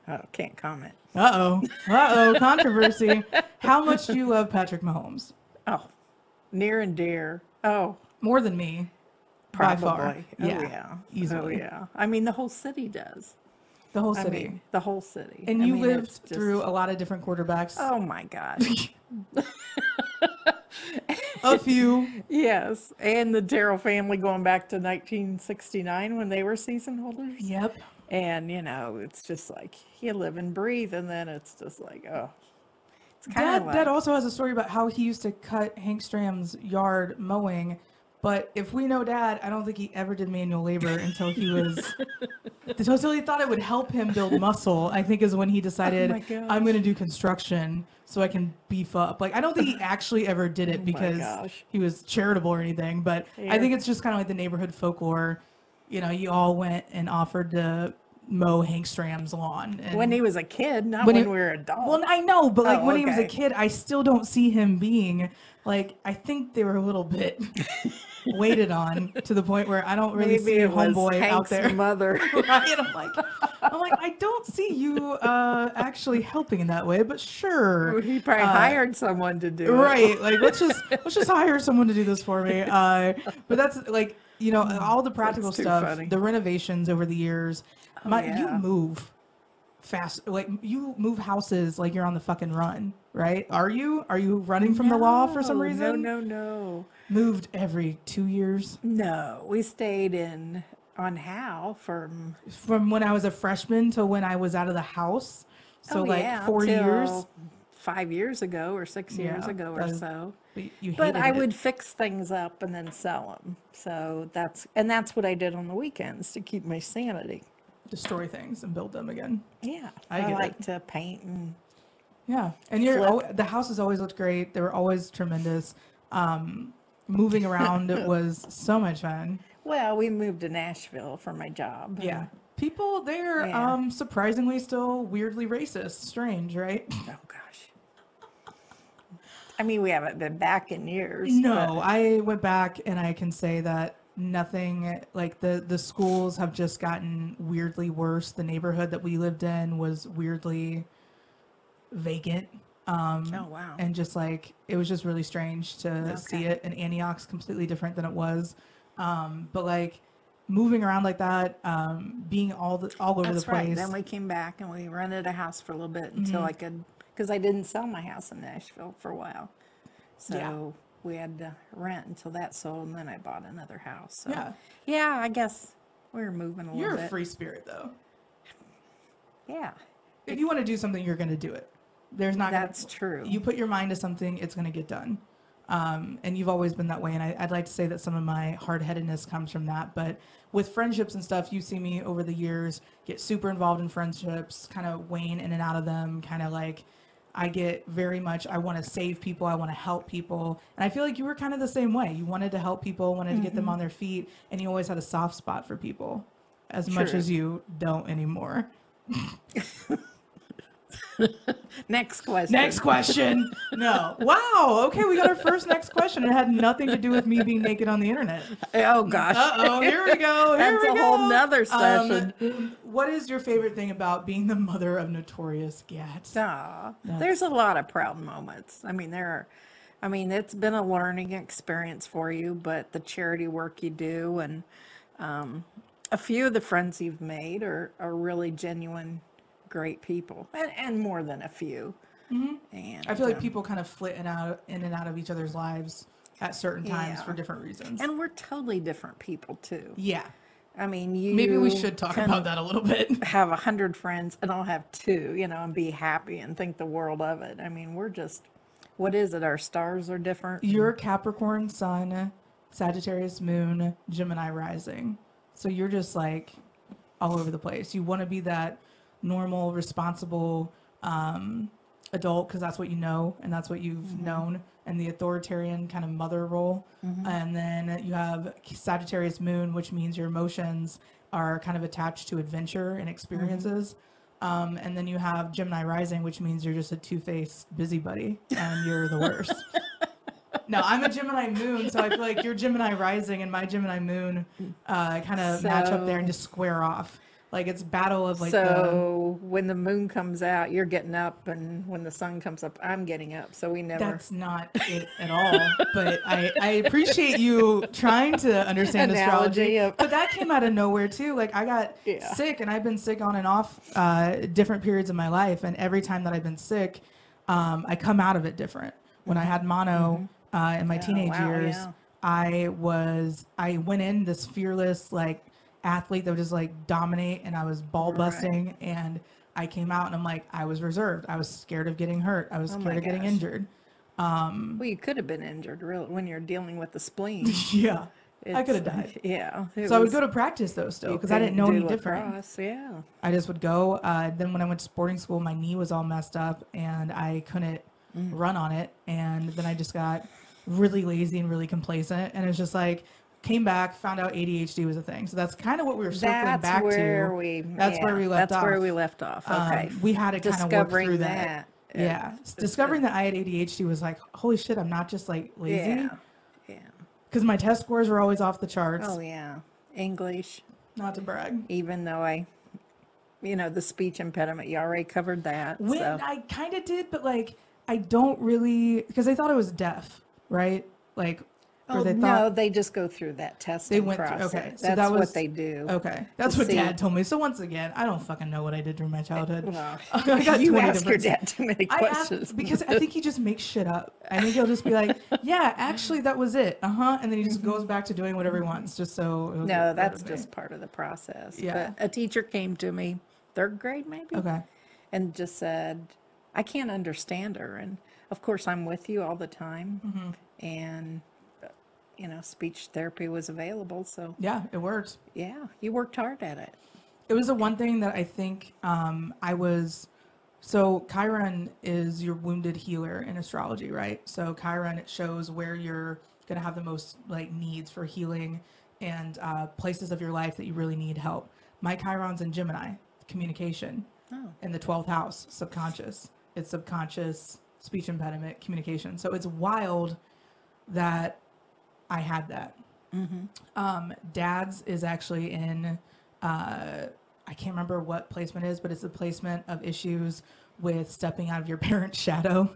Oh, can't comment. Uh oh. Uh oh. Controversy. How much do you love Patrick Mahomes? Oh, near and dear. Oh, More than me. probably. By far. Oh, Yeah, yeah. easily. Oh, yeah. I mean, the whole city does. The whole I city. mean, the whole city. and I you mean, lived just- through a lot of different quarterbacks. Oh my gosh. A few. yes. And the Terrell family going back to 1969 when they were season holders. Yep. And, you know, it's just like you live and breathe. And then it's just like, oh, it's kind Dad, of like, Dad also has a story about how he used to cut Hank Stram's yard mowing. But if we know Dad, I don't think he ever did manual labor until he was until he thought it would help him build muscle. I think is when he oh decided Oh I'm going to do construction so I can beef up. Like I don't think he actually ever did it Oh because he was charitable or anything. But I think it's just kind of like the neighborhood folklore. You know, you all went and offered to mow Hank Stram's lawn. And when he was a kid, not when when, he- we were adults. well, I know, but like Oh, when he was a kid, I still don't see him being like. I think they were a little bit waited on to the point where I don't really Maybe see a homeboy out there. mother. right? I'm like, I'm like, I don't see you uh, actually helping in that way, but sure. he probably Uh, hired someone to do it. Right, like let's just let's just hire someone to do this for me. Uh, but that's like you know mm, all the practical stuff, funny. the renovations over the years. Oh, my, You move fast, like you move houses like you're on the fucking run, right? Are you? Are you running from the law for some reason? No, no, no. Moved every two years No, we stayed in on Hal from from when I was a freshman to when I was out of the house. So oh, like yeah, four years. five years ago or six years Yeah, ago that or so. But you But hated I it. would fix things up and then sell them. So that's and that's what I did on the weekends to keep my sanity. destroy things and build them again. Yeah, I get it. like to paint and Yeah, and you're Flip. al- the houses always looked great. They were always tremendous. Um, moving around it was so much fun. well, we moved to Nashville for my job. Yeah, and- people there Yeah. um surprisingly still weirdly racist. Strange, right? oh gosh. I mean, we haven't been back in years. No, I went back and I can say that nothing like the the schools have just gotten weirdly worse. The neighborhood that we lived in was weirdly vacant. Um, Oh wow. and just like it was just really strange to see it and antioch's completely different than it was um but like moving around like that um being all the all over That's the right. place Then we came back and we rented a house for a little bit until Mm-hmm. I could, because I didn't sell my house in Nashville for a while. So Yeah. we had to rent until that sold, and then I bought another house. So yeah yeah, I guess we were moving a little you're a bit. free spirit though Yeah, if you want to do something you're going to do it there's not gonna- that's true. you put your mind to something it's going to get done um, and you've always been that way and I, i'd like to say that some of my hard-headedness comes from that but with friendships and stuff you see me over the years get super involved in friendships kind of wane in and out of them kind of like i get very much i want to save people i want to help people. And i feel like you were kind of the same way. You wanted to help people wanted to get them mm-hmm. on their feet and you always had a soft spot for people as much as you don't anymore Next question. Next question. No. Wow. Okay, we got our first next question. It had nothing to do with me being naked on the internet. Oh gosh. Uh oh, here we go. Here That's we a go. whole nother Um, session. what is your favorite thing about being the mother of Notorious Gat? Aw, That's- there's a lot of proud moments. I mean, there are, I mean, it's been a learning experience for you, but the charity work you do and um, a few of the friends you've made are, are really genuine, great people, and, and more than a few. Mm-hmm. I feel like um, people kind of flit in out in and out of each other's lives at certain times for different reasons. and we're totally different people too. yeah. I mean, you Maybe we should talk about that a little bit. Have a hundred friends, and I'll have two, you know, and be happy and think the world of it. I mean, we're just, what is it? Our stars are different. You're Capricorn Sun, Sagittarius Moon, Gemini Rising. So you're just like all over the place. You want to be that normal, responsible um, adult because that's what you know and that's what you've known, and the authoritarian kind of mother role. And then you have Sagittarius Moon, which means your emotions are kind of attached to adventure and experiences. Um, and then you have Gemini Rising, which means you're just a two faced busybody and you're the worst. No, I'm a Gemini moon, so I feel like your Gemini rising and my Gemini moon uh, kind of match up there and just square off. Like it's battle of like so when the moon comes out, you're getting up, and when the sun comes up, I'm getting up. So we never. That's not it at all. But I, I appreciate you trying to understand astrology. Of- But that came out of nowhere too. Like I got Yeah. sick and I've been sick on and off uh, different periods of my life. And every time that I've been sick, um, I come out of it different. When I had mono uh, in my Mm-hmm. Yeah, teenage wow, years, yeah. I was I went in this fearless like athlete that would just like dominate and I was ball Right. busting and I came out and I'm like I was reserved. I was scared of getting hurt. I was Oh scared of getting injured. Um well, you could have been injured, really, when you're dealing with the spleen. yeah. I could have It's- died. Yeah. So I would go to practice though still because I didn't know any different. lacrosse, Yeah. I just would go. Uh, then when I went to sporting school, my knee was all messed up and I couldn't Mm. run on it. And then I just got really lazy and really complacent. And it's just like, came back, found out ADHD was a thing. So that's kind of what we were circling That's back where to. we. That's where we left off. That's where we left off. Um, Okay. we had to kind of work through that. that. Yeah. Discovering that I had ADHD was like, holy shit, I'm not just like lazy. Yeah. Yeah. Because my test scores were always off the charts. Oh yeah. English. Not to brag. Even though I, you know, the speech impediment. You already covered that. When so. I kind of did, but like I don't really because I thought I was deaf, right? Like, or Oh, they no, thought they just go through that testing they went through- process. okay, so That's that was- what they do. okay, that's what see- Dad told me. So once again, I don't fucking know what I did during my childhood. Well, I got you 20 ask your dad too many I questions. asked because I think he just makes shit up. I think he'll just be like, "Yeah, actually, that was it." Uh huh, and then he just goes back to doing whatever he wants, just so. no, that's just part of the process. Yeah. But a teacher came to me, third grade maybe, okay. and just said, I can't understand her. And of course, I'm with you all the time. Mm-hmm. And, you know, speech therapy was available. So, Yeah, it worked. yeah, you worked hard at it. It was the one thing that I think um, I was. So Chiron is your wounded healer in astrology, right? So Chiron it shows where you're gonna have the most like needs for healing and uh, places of your life that you really need help. My Chiron's in Gemini, communication, Oh. in the twelfth house, subconscious. It's subconscious speech impediment, communication. So it's wild that I had that. Um, Dad's is actually in, uh, I can't remember what placement it is, but it's a placement of issues with stepping out of your parent's shadow.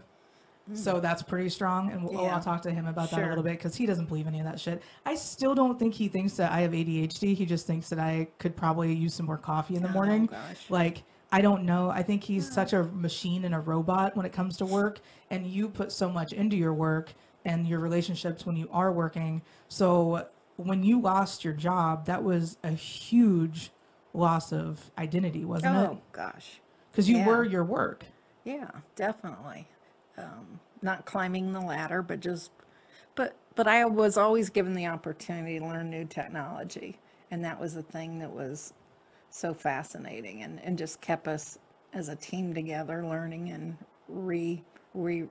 So that's pretty strong, and we'll, Yeah. I'll talk to him about that a little bit because he doesn't believe any of that shit. I still don't think he thinks that I have ADHD. He just thinks that I could probably use some more coffee in the Oh, morning. gosh. Like I don't know. I think he's such a machine and a robot when it comes to work, and you put so much into your work and your relationships when you are working. So when you lost your job, that was a huge loss of identity, wasn't it? Oh, gosh. Because you yeah. were your work. Yeah, definitely. Um, not climbing the ladder, but just, but but I was always given the opportunity to learn new technology, and that was the thing that was so fascinating, and and just kept us as a team together, learning and re re.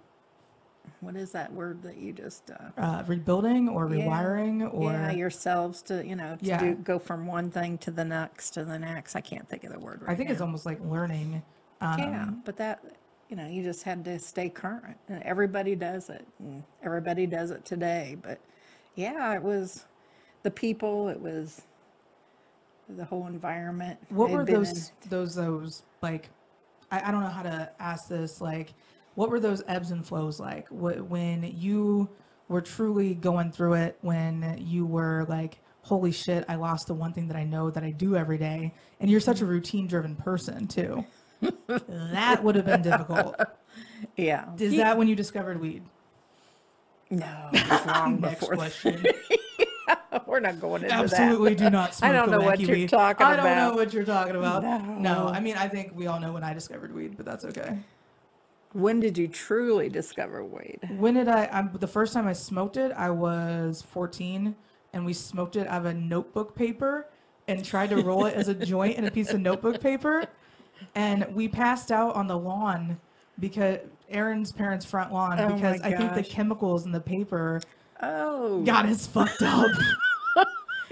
What is that word that you just? Uh, Uh, rebuilding or Yeah. rewiring or yeah, yourselves to you know to Yeah. do, go from one thing to the next to the next. I can't think of the word right I think now. it's almost like learning yeah, Um, but that, you know, you just had to stay current. And everybody does it. And everybody does it today. But yeah, it was the people, it was the whole environment. What were been in- those those those like? I, I don't know how to ask this. Like, what were those ebbs and flows like? Wh- When you were truly going through it, when you were like, "Holy shit, I lost the one thing that I know that I do every day," and you're such a mm-hmm. routine driven person too. that would have been difficult. yeah. Is Yeah. that when you discovered weed? No, long Next before. question. We're not going into that. Absolutely do not smoke I don't know what you're weed. talking about. I don't know what you're talking about. No. No. I mean, I think we all know when I discovered weed, but that's okay. When did you truly discover weed? When did I? I'm, the first time I smoked it, I was 14, and we smoked it out of a notebook paper and tried to roll it as a joint in a piece of notebook paper, and we passed out on the lawn because Aaron's parents' front lawn Oh because I think the chemicals in the paper Oh, got us fucked up.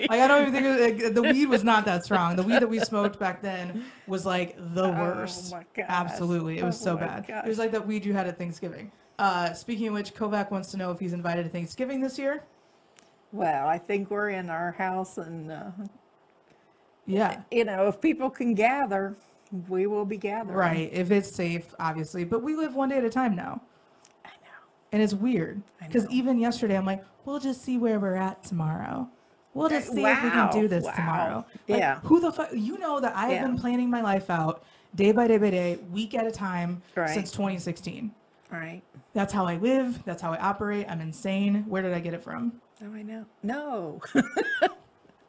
like I don't even think it was, like, the weed was not that strong. The weed that we smoked back then was like the worst. Oh my gosh. Absolutely, it was Oh so bad. gosh. It was like that weed you had at Thanksgiving. Uh, speaking of which, Kovac wants to know if he's invited to Thanksgiving this year. Well, I think we're in our house, and uh, Yeah, you know, if people can gather, we will be gathering. right. If it's safe, obviously. But we live one day at a time now, I know. and it's weird because even yesterday, I'm like, we'll just see where we're at tomorrow. We'll just see if we can do this wow. tomorrow. Like, Yeah. Who the fuck? You know that I have been planning my life out day by day by day, week at a time Right. since 2016. Right. That's how I live. That's how I operate. I'm insane. Where did I get it from? Oh, I know. No.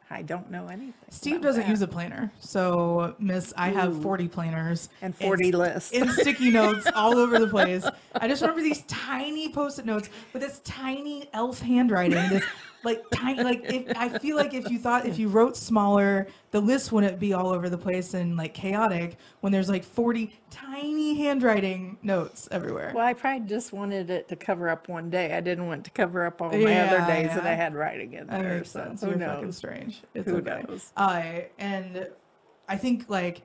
I don't know anything. Steve doesn't that. use a planner. So, Miss, I have 40 planners And 40 lists. in sticky notes all over the place. I just remember these tiny post-it notes with this tiny elf handwriting. This like tiny, like if I feel like if you thought if you wrote smaller, the list wouldn't be all over the place and like chaotic. When there's like 40 tiny handwriting notes everywhere. Well, I probably just wanted it to cover up one day. I didn't want to cover up all my Yeah, other days that I had writing in That there. makes so sense. who You're fucking strange. It's Who okay. knows? I and I think like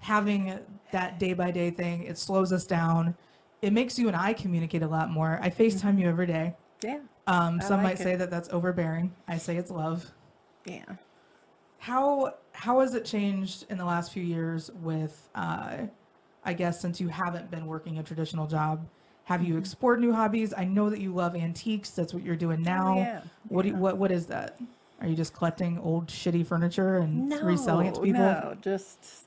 having that day by day thing, it slows us down. It makes you and I communicate a lot more. I mm-hmm. FaceTime you every day. Yeah. Um, I some like might say it. that that's overbearing. I say it's love. Yeah. How how has it changed in the last few years with uh, I guess since you haven't been working a traditional job? Have Mm-hmm. you explored new hobbies? I know that you love antiques. That's what you're doing now. Oh, yeah, What do you, what what is that? Are you just collecting old shitty furniture and reselling it to people? No, just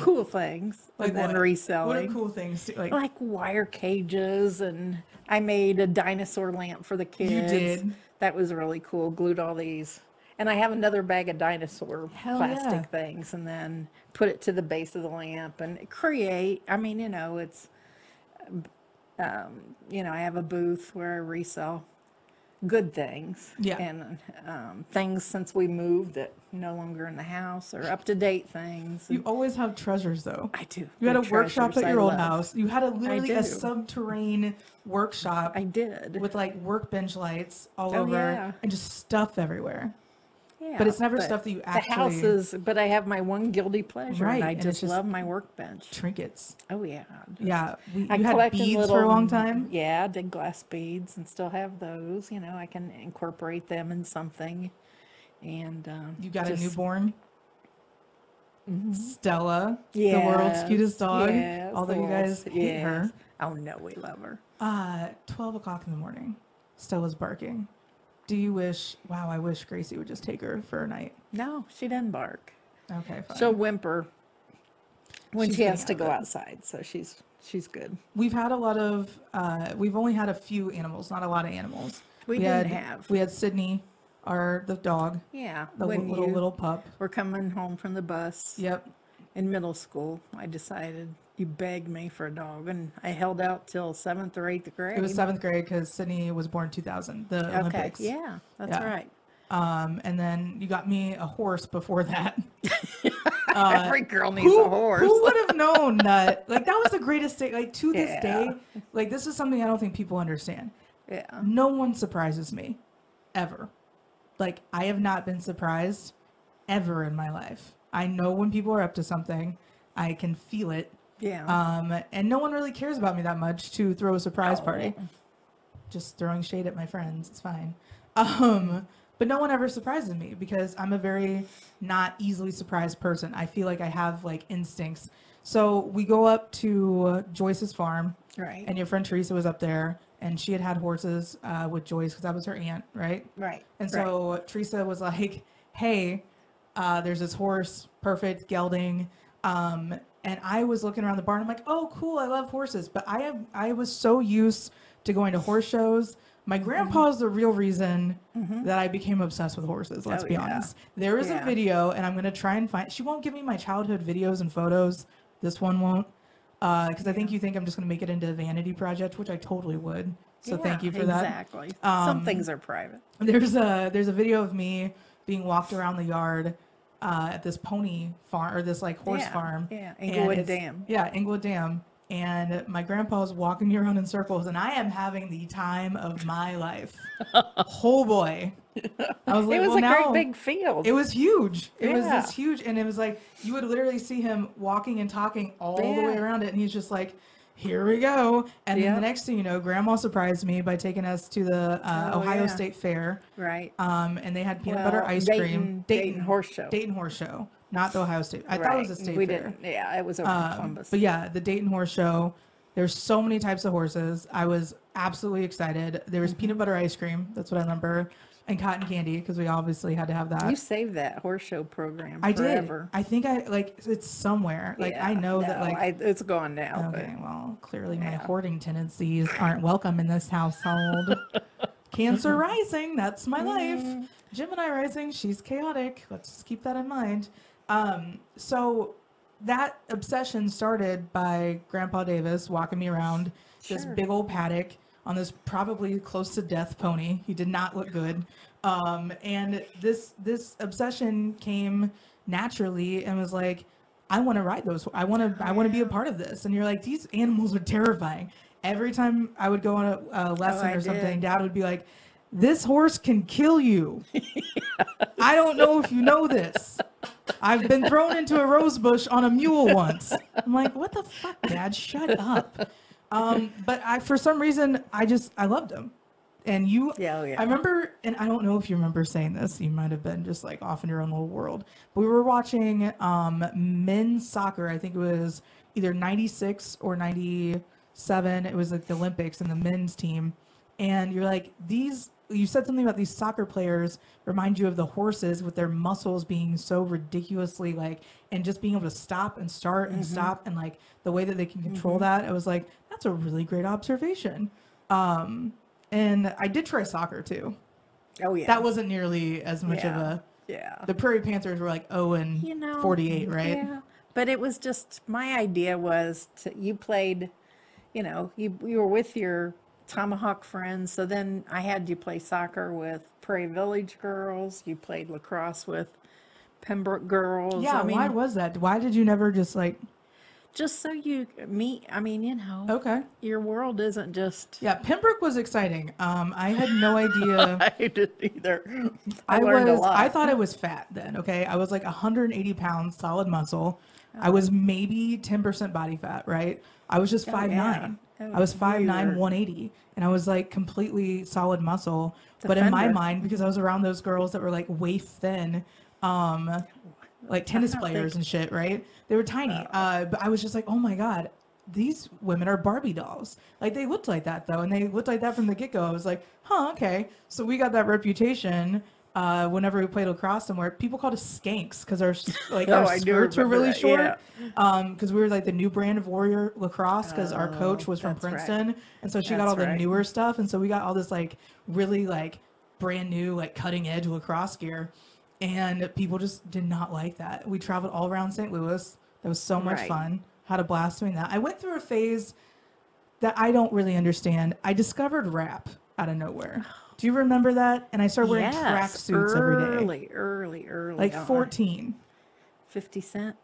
cool things Like and then what? What reselling. are cool things? To, like, Like wire cages, and I made a dinosaur lamp for the kids. did? That was really cool. Glued all these, and I have another bag of dinosaur Hell plastic yeah. things, and then put it to the base of the lamp and create. I mean, you know, it's, um, you know, I have a booth where I resell good things. Yeah. And um, things since we moved that no longer in the house or up to date things. you always have treasures though. I do. You had a workshop at I your old love. house. You had a literally a do. subterranean workshop I did. with like workbench lights all Oh, over yeah. and just stuff everywhere. Yeah, but it's never stuff that you The actually- house is, but I have my one guilty pleasure, Right, and I and just, just- love my workbench. Trinkets. Oh yeah. just- Yeah. We, I you had beads for a long time. Yeah, I did glass beads and still have those. You know, I can incorporate them in something. And um, You got just- a newborn. Stella, the world's cutest dog. yes, although you guys world's- hate her. Oh no, we love her. Uh, 12 o'clock in the morning. Stella's barking. Do you wish, wow, I wish Gracie would just take her for a night. No, she doesn't bark. Okay, fine. She'll whimper when She's she has to out go it. outside. So she's she's good. we've had a lot of, uh, we've only had a few animals, not a lot of animals. We didn't had, have. We had Sydney, our, the dog, Yeah, the when little, you little pup. were coming home from the bus Yep. in middle school, I decided you begged me for a dog, and I held out till seventh or eighth grade. It was seventh grade because Sydney was born 2000, the Okay, Olympics. yeah, that's Yeah. right. Um, and then you got me a horse before that. Uh, Every girl needs who, a horse. Who would have known that? Like that was the greatest thing. Like to this Yeah. day, like this is something I don't think people understand. yeah, No one surprises me, ever. Like I have not been surprised ever in my life. I know when people are up to something. I can feel it. Yeah. Um, and no one really cares about me that much to throw a surprise party. Oh. Just throwing shade at my friends. It's fine. Um, but no one ever surprises me because I'm a very not easily surprised person. I feel like I have like instincts. So we go up to Joyce's farm, Right. and your friend Teresa was up there, and she had had horses uh, with Joyce because that was her aunt, right? right. And right. so Teresa was like, "Hey, uh, there's this horse, perfect gelding." Um, and I was looking around the barn. I'm like, "Oh, cool! I love horses." But I am I was so used to going to horse shows. My Mm-hmm. grandpa is the real reason that I became obsessed with horses. Let's Oh, be yeah. honest. There is a video, and I'm gonna try and find. She won't give me my childhood videos and photos. This one won't, because I think you think I'm just gonna make it into a vanity project, which I totally would. So thank you for that. Exactly. Um, Some things are private. There's a there's a video of me being walked around the yard uh, at this pony farm or this like horse Yeah, farm. yeah, and Englewood Dam. Yeah, Englewood Dam. And my grandpa's walking me around in circles, and I am having the time of my life. oh boy! I was like, it was well, a now, great big field. It was huge. It was this huge, and it was like you would literally see him walking and talking all the way around it, and he's just like, "Here we go." And then the next thing you know, Grandma surprised me by taking us to the uh, Oh, Ohio yeah. State Fair, right. um, and they had peanut butter ice Dayton- cream. Dayton Horse Show. Dayton Horse Show, not the Ohio State. I thought it was a Right. state we fair. didn't. Yeah, it was over Um, Columbus. but yeah, the Dayton Horse Show. There's so many types of horses. I was absolutely excited. There was Mm-hmm. peanut butter ice cream. That's what I remember, and cotton candy because we obviously had to have that. you saved that horse show program I forever. did. I think I like it's somewhere. Like I Yeah, know that like I, it's gone now. okay, well, clearly my hoarding tendencies aren't welcome in this household. Cancer rising, that's my life. Mm. Gemini rising, she's chaotic. Let's just keep that in mind. Um, so that obsession started by Grandpa Davis walking me around this big old paddock on this probably close to death pony. He did not look good. Um, and this this obsession came naturally and was like, I want to ride those. I want to. I want to be a part of this. And you're like, these animals are terrifying. Every time I would go on a, a lesson I or something, did. Dad would be like, "This horse can kill you." I don't know if you know this. I've been thrown into a rose bush on a mule once. I'm like, what the fuck, Dad? Shut up. Um, but I, for some reason, I just I loved him. And you, Yeah, oh, yeah. I remember, and I don't know if you remember saying this. You might have been just like off in your own little world. But we were watching um, men's soccer. I think it was either '96 or '97. It was like the Olympics and the men's team. And you're like, these. You said something about these soccer players remind you of the horses with their muscles being so ridiculously like, and just being able to stop and start and stop and like the way that they can control that. I was like, that's a really great observation. Um, and I did try soccer too. oh yeah. That wasn't nearly as much of a. yeah. The Prairie Panthers were like 0 and you know 48, right? yeah but it was just my idea was to you played you know you you were with your tomahawk friends so then i had you play soccer with prairie village girls you played lacrosse with pembroke girls Yeah, i mean why was that? Why did you never just like just so you meet i mean you know okay? your world isn't just Yeah, Pembroke was exciting. Um, I had no idea. i didn't either i, I learned was a lot I thought I was fat then. Okay, I was like 180 pounds, solid muscle. I was maybe 10% body fat, right? I was just Oh, five nine. yeah. I was Oh, five you nine, were- 180, and I was like completely solid muscle. But in my mind, because I was around those girls that were like waist thin, um, like tennis players think- and shit, right? They were tiny. Uh, but I was just like, oh my god, these women are Barbie dolls. Like they looked like that though, and they looked like that from the get go. I was like, huh, okay. So we got that reputation. Uh, whenever we played lacrosse somewhere, people called us skanks because our like Oh, our skirts were really that, short. yeah. Um, because we were like the new brand of Warrior lacrosse because our coach Oh, was from that's right. Princeton, and so she got all the right. newer stuff, and so we got all this like really like brand new like cutting edge lacrosse gear, and people just did not like that. We traveled all around St. Louis. That was so much Right. fun. Had a blast doing that. I went through a phase that I don't really understand. I discovered rap out of nowhere. Do you remember that? And I started wearing yes, tracksuits every day, early early early like on. 14. 50 cent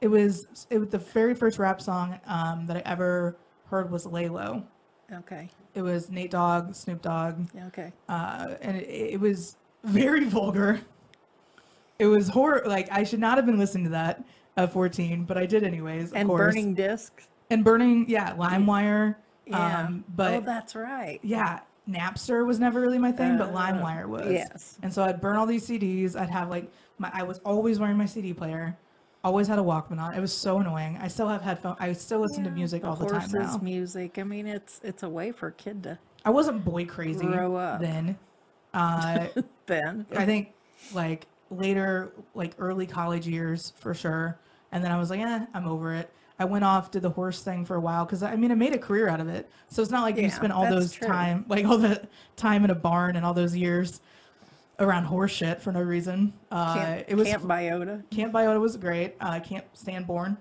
It was it was the very first rap song um, that I ever heard was Lay Low. okay It was Nate Dogg, Snoop Dogg, okay uh, and it, it was very vulgar. It was horror. Like I should not have been listening to that. at 14, but I did anyways. Of and course. burning discs. and burning, yeah, LimeWire. Yeah. Um, oh, that's right. yeah, Napster was never really my thing, but Oh, LimeWire was. yes. And so I'd burn all these CDs. I'd have like my I was always wearing my CD player. Always had a Walkman on. It was so annoying. I still have headphones. I still listen to Yeah, music all the time now. music. I mean, it's it's a way for a kid to I wasn't boy crazy Grow up. then. Uh, then. I think like later, like early college years for sure. And then I was like, eh, I'm over it. I went off, did the horse thing for a while because I mean, I made a career out of it. So it's not like you spent all those true. time, like all the time in a barn and all those years around horse shit for no reason. Uh, Camp, it was Camp Biota. Camp Biota was great. Uh, Camp Sanborn,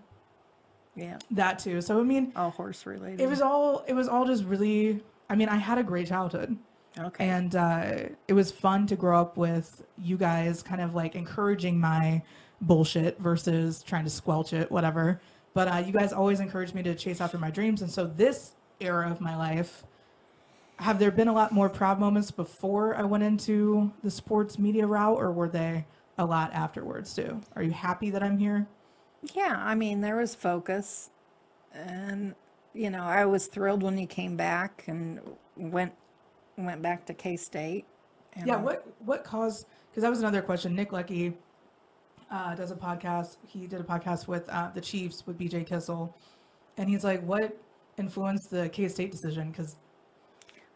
Yeah, that too. So I mean, all horse related. it was all it was all just really. I mean, I had a great childhood okay. and uh, it was fun to grow up with you guys kind of like encouraging my bullshit versus trying to squelch it whatever. But uh, you guys always encouraged me to chase after my dreams. And so this era of my life have there been a lot more proud moments before i went into the sports media route or were they a lot afterwards too? Are you happy that i'm here? Yeah, I mean, there was focus, and you know, I was thrilled when you came back and went went back to K State. Yeah, what what caused? Because that was another question. Nick Lecky uh, does a podcast. He did a podcast with uh, the Chiefs with BJ Kissel, and he's like, "What influenced the K State decision?" Because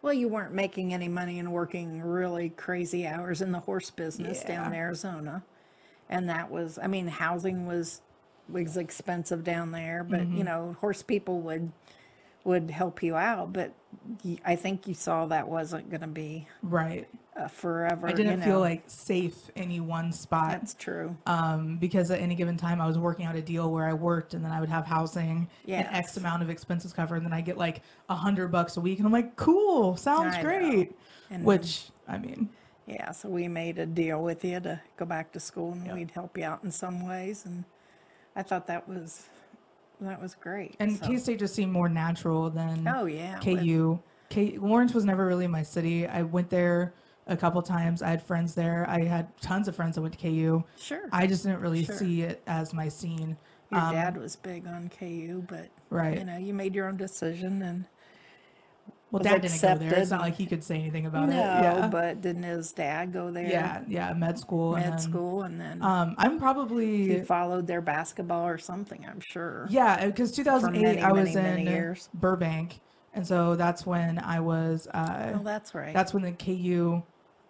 Well, you weren't making any money and working really crazy hours in the horse business down in Arizona, and that was, I mean, housing was was expensive down there, but Mm-hmm. you know, horse people would would help you out, but I think you saw that wasn't going to be right, uh, forever. I didn't you feel like safe any one spot. that's true. um, because at any given time I was working out a deal where I worked and then I would have housing and X amount of expenses covered, and then I get like a hundred bucks a week, and I'm like, "Cool, sounds I great." And Which I mean, Yeah, so we made a deal with you to go back to school and we'd help you out in some ways and I thought that was that was great. and so- K State just seemed more natural than Oh yeah. KU. K Lawrence was never really my city. I went there a couple times. I had friends there. I had tons of friends that went to KU. Sure. I just didn't really Sure. see it as my scene. Your um, dad was big on KU, but Right. you know, you made your own decision and Well, was dad didn't go there. It's not like he could say anything about no, it. Yeah. but didn't his dad go there? yeah, yeah, med school. and Med then, school and then Um, I'm he probably followed their basketball or something, I'm sure. yeah, because 2008 many, I was many, in many. Burbank, and so that's when I was. Uh, Oh, that's right. that's when the KU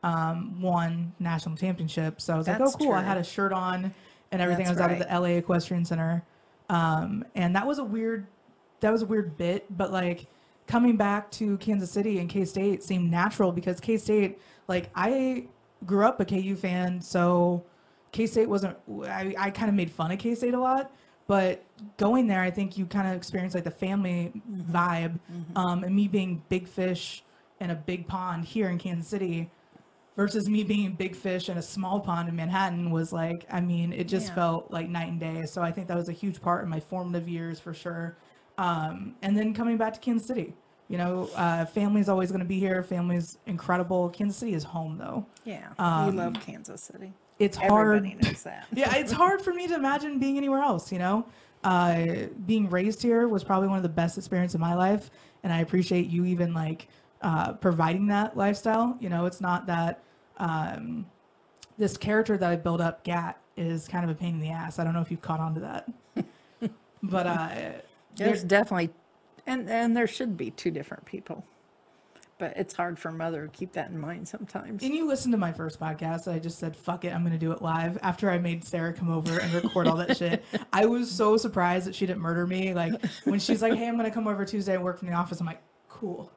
um, won national championship. So I was like, oh, cool. I had a shirt on and everything. That's I was out right. of the LA Equestrian Center. Um, and that was a weird, that was a weird bit, but like coming back to Kansas City and K State seemed natural because K State, like I grew up a KU fan. So K State wasn't, I, I kind of made fun of K State a lot. But going there, I think you kind of experience like the family Mm-hmm. vibe. Um, and me being big fish in a big pond here in Kansas City versus me being big fish in a small pond in Manhattan was like, I mean, it just Yeah. felt like night and day. So I think that was a huge part in my formative years for sure. Um, and then coming back to Kansas City, you know, uh, family's always going to be here. Family's incredible. Kansas City is home though. yeah. um, you love Kansas City. It's hard. Everybody knows that. yeah, it's hard for me to imagine being anywhere else, you know? Uh, being raised here was probably one of the best experiences of my life. And I appreciate you even like uh, providing that lifestyle. You know, it's not that um, this character that I built up, Gat, is kind of a pain in the ass. I don't know if you've caught on to that. but uh, There's definitely, and and there should be two different people, but it's hard for mother to keep that in mind sometimes. And you listen to my first podcast. I just said, fuck it, I'm going to do it live after I made Sarah come over and record all that shit. I was so surprised that she didn't murder me. Like, when she's like, hey, I'm going to come over Tuesday and work from the office, I'm like, cool.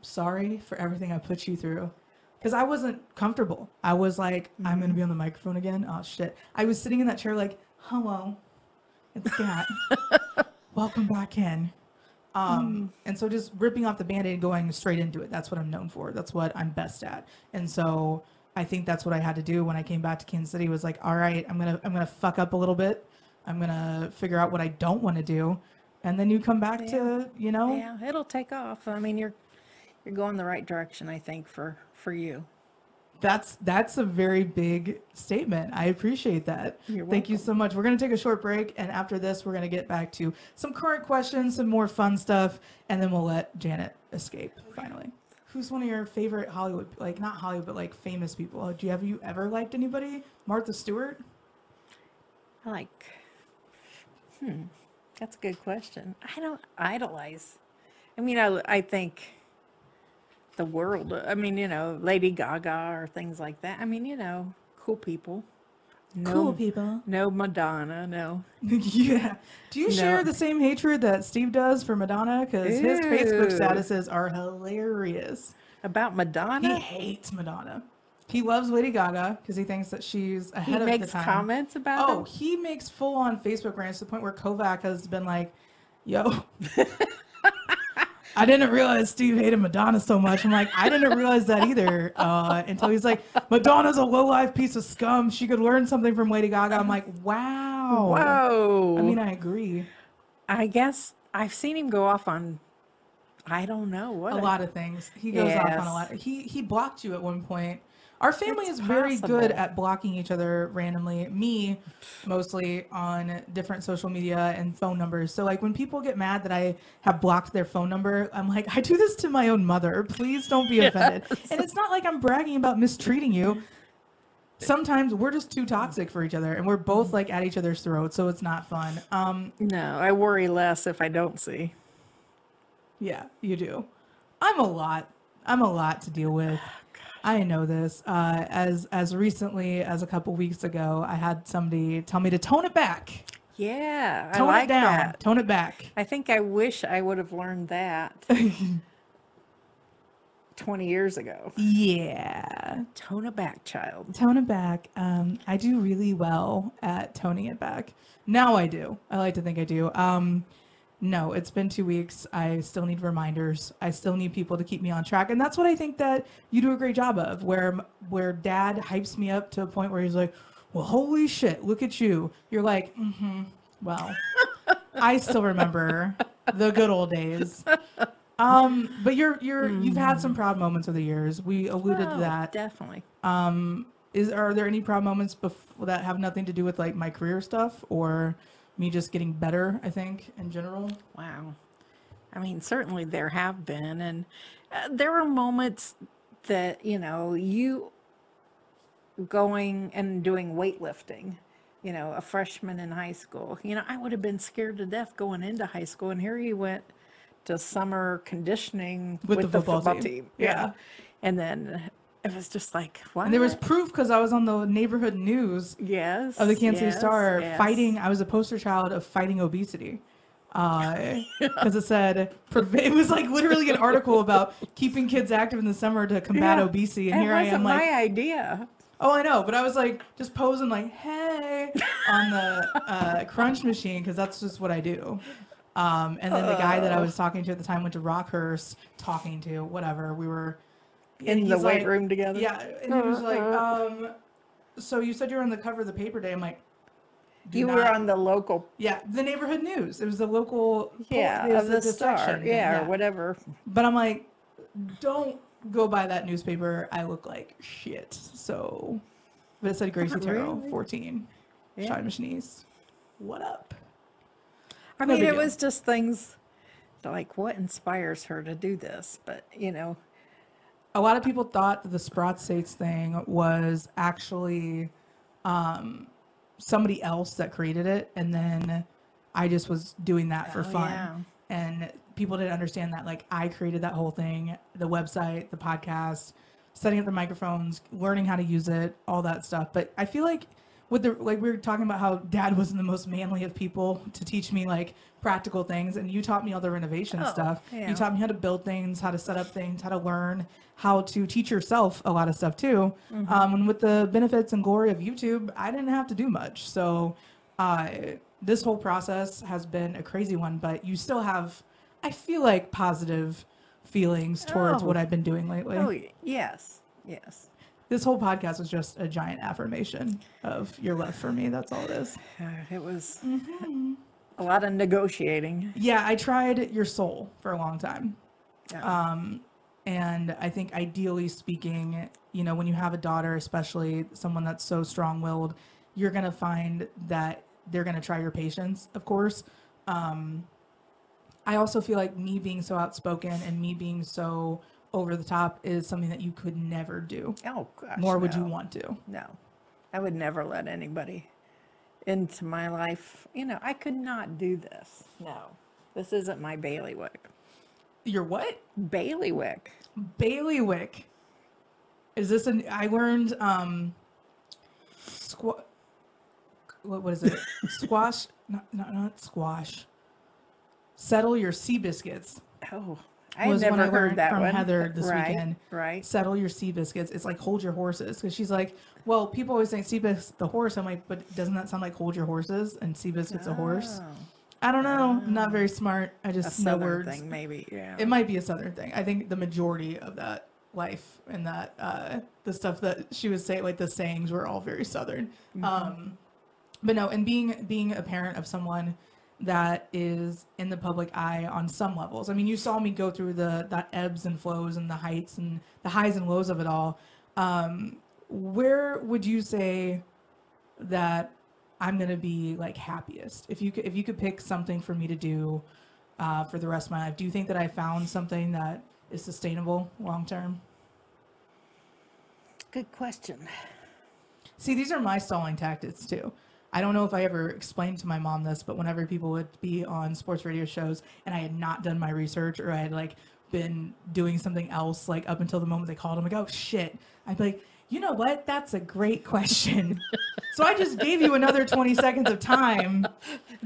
Sorry for everything I put you through. Because I wasn't comfortable. I was like, I'm going to mm-hmm. be on the microphone again. Oh, shit. I was sitting in that chair, like, hello, it's Kat. Welcome back in. Um, and so just ripping off the band-aid going straight into it. That's what I'm known for. That's what I'm best at. And so I think that's what I had to do when I came back to Kansas City was like, all right, I'm gonna I'm gonna fuck up a little bit. I'm gonna figure out what I don't want to do. And then you come back to, you know, Yeah, it'll take off. I mean, you're you're going the right direction, I think, for for you. That's that's a very big statement. I appreciate that. Thank you so much. We're going to take a short break and after this we're going to get back to some current questions, some more fun stuff, and then we'll let Janet escape finally. Who's one of your favorite Hollywood like not Hollywood but like famous people? Do you have you ever liked anybody? Martha Stewart? I like, hmm, that's a good question. I don't idolize. I mean, I, I think the world, I mean, you know, Lady Gaga or things like that. I mean, you know, cool people. No, people. no Madonna, no. yeah. Do you share the same hatred that Steve does for Madonna? Because his Facebook statuses are hilarious. About Madonna? He hates Madonna. He loves Lady Gaga because he thinks that she's he ahead of the time. He makes comments about Oh, it. he makes full on Facebook rants to the point where Kovac has been like, yo. I didn't realize Steve hated Madonna so much. I'm like, I didn't realize that either. Uh, until he's like, Madonna's a low life piece of scum. She could learn something from Lady Gaga. I'm like, wow. Whoa. I mean, I agree. I guess I've seen him go off on, I don't know what. A lot of things. He goes off on a lot. He he blocked you at one point. Our family It's is very good at blocking each other randomly. Me, mostly on different social media and phone numbers. So like when people get mad that I have blocked their phone number, I'm like, I do this to my own mother. Please don't be offended. And it's not like I'm bragging about mistreating you. Sometimes we're just too toxic for each other and we're both like at each other's throats, so it's not fun. Um, No, I worry less if I don't see. Yeah, you do. I'm a lot. I'm a lot to deal with. I know this. Uh, as as recently as a couple weeks ago, I had somebody tell me to tone it back, Yeah, I tone like it down, that. tone it back. I think I wish I would have learned that 20 years ago. yeah, Tone it back, child. tone it back. Um, I do really well at toning it back. Now I do. I like to think I do. Um, no, it's been two weeks. I still need reminders. I still need people to keep me on track, and that's what I think that you do a great job of. Where where Dad hypes me up to a point where he's like, "Well, holy shit, look at you!" You're like, "Mm-hmm." Well, I still remember the good old days. Um, but you're you're you've had some proud moments over the years. We alluded to Oh, that. Definitely. Um, is are there any proud moments bef- that have nothing to do with like my career stuff or me just getting better? I think in general. Wow. I mean, certainly there have been. And uh, there were moments that, you know, you going and doing weightlifting, you know, a freshman in high school, you know, I would have been scared to death going into high school. And here you went to summer conditioning With with, the the, football football, team. team. Yeah. Yeah. And then it was just like, what? And there was proof because I was on the neighborhood news yes. of the Kansas City yes, Star yes. fighting. I was a poster child of fighting obesity. Because it said, it was like literally an article about keeping kids active in the summer to combat Yeah. obesity. And here I am, like, my idea. Oh, I know, but I was like just posing like, "Hey," on the uh, crunch machine because that's just what I do. Um, and then the guy that I was talking to at the time went to Rockhurst, talking to whatever we were In the he's weight like- room together. Yeah, and he was like, um, "So you said you're on the cover of the paper day?" I'm like, "Do You were on the local yeah, the neighborhood news. It was the local Yeah, of the section star. thing, Yeah, or whatever. But I'm like, don't go buy that newspaper. I look like shit. So, but it said Gracie Terrell, Really? 14, Yeah. Shine Machinese. What up? I mean, it was just things like what inspires her to do this, but you know, A lot of people thought that the Sprott States thing was actually um, somebody else that created it, and then I just was doing that for Oh, fun. yeah. And people didn't understand that, like, I created that whole thing the website, the podcast, setting up the microphones, learning how to use it, all that stuff. But I feel like with the like we were talking about how dad wasn't the most manly of people to teach me like practical things and you taught me all the renovation Oh, stuff yeah. you taught me how to build things how to set up things how to learn how to teach yourself a lot of stuff too Mm-hmm. um, and with the benefits and glory of youtube i didn't have to do much so uh, this whole process has been a crazy one but you still have i feel like positive feelings towards Oh. what i've been doing lately Oh, yes, yes. this whole podcast was just a giant affirmation of your love for me that's all it is it was Mm-hmm. A lot of negotiating. Yeah, I tried your soul for a long time. Yeah. Um, And I think ideally speaking, you know, when you have a daughter, especially someone that's so strong-willed, you're going to find that they're going to try your patience, of course. Um, I also feel like me being so outspoken and me being so over the top is something that you could never do. Oh gosh. Nor would you want to. No, I would never let anybody into my life. You know, I could not do this. No, this isn't my bailiwick. You're what? Bailiwick. Bailiwick. Is this an? I learned um. What, what is it? squash? Not, not not squash. Settle your sea biscuits. Oh, I Was when never I heard learned that from one. Heather this right, weekend. Right. Settle your sea biscuits. It's like hold your horses because she's like, well, people always say sea bis the horse. I'm like, but doesn't that sound like hold your horses and sea biscuits a horse? Oh, I don't know. I'm not very smart. I a just know southern words. thing, maybe. Yeah. It might be a southern thing. I think the majority of that life and that uh, the stuff that she was saying, like the sayings, were all very southern. Um, but no, and being being a parent of someone that is in the public eye on some levels. I mean, you saw me go through the the ebbs and flows and the heights and the highs and lows of it all. Um, where would you say that I'm gonna be like happiest? If you could, if you could pick something for me to do uh, for the rest of my life, do you think that I found something that is sustainable long term? Good question. See, these are my stalling tactics too. I don't know if I ever explained to my mom this, but whenever people would be on sports radio shows and I had not done my research or I had like been doing something else like up until the moment they called, I'm like, oh shit. I'd be like, you know what? That's a great question. so I just gave you another 20 seconds of time.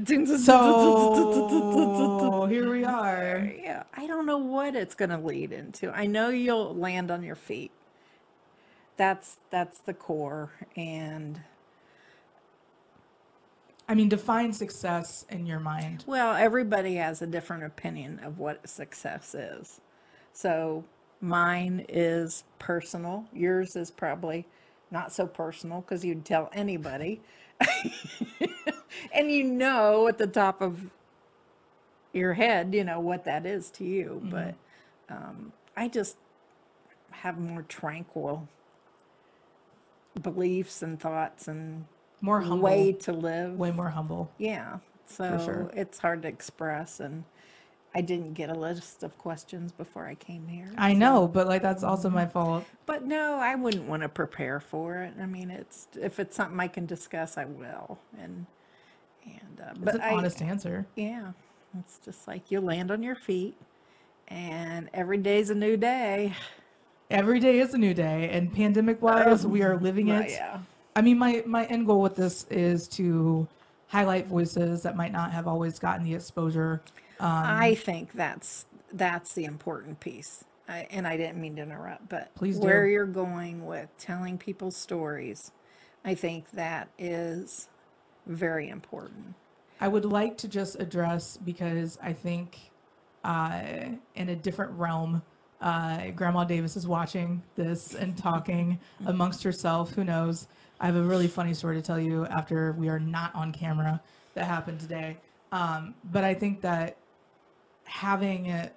So here we are. yeah, I don't know what it's going to lead into. I know you'll land on your feet. That's that's the core and I mean, define success in your mind. well, everybody has a different opinion of what success is. So mine is personal. Yours is probably not so personal because you'd tell anybody. and you know at the top of your head, you know what that is to you. But um, I just have more tranquil beliefs and thoughts and More humble. way to live. Way more humble. Yeah. So sure. it's hard to express. And I didn't get a list of questions before I came here. I know, but like that's also my fault. But no, I wouldn't want to prepare for it. I mean, it's if it's something I can discuss, I will. And and uh, It's but an I, honest answer. yeah, it's just like you land on your feet, and every day's a new day. Every day is a new day, and pandemic wise, we are living it. yeah, I mean, my my end goal with this is to highlight voices that might not have always gotten the exposure. Um, I think that's that's the important piece. I, and I didn't mean to interrupt, but Please where do. you're going with telling people stories, I think that is very important. I would like to just address because I think uh, in a different realm, uh, Grandma Davis is watching this and talking amongst herself. Who knows? I have a really funny story to tell you after we are not on camera that happened today. Um, but I think that having a,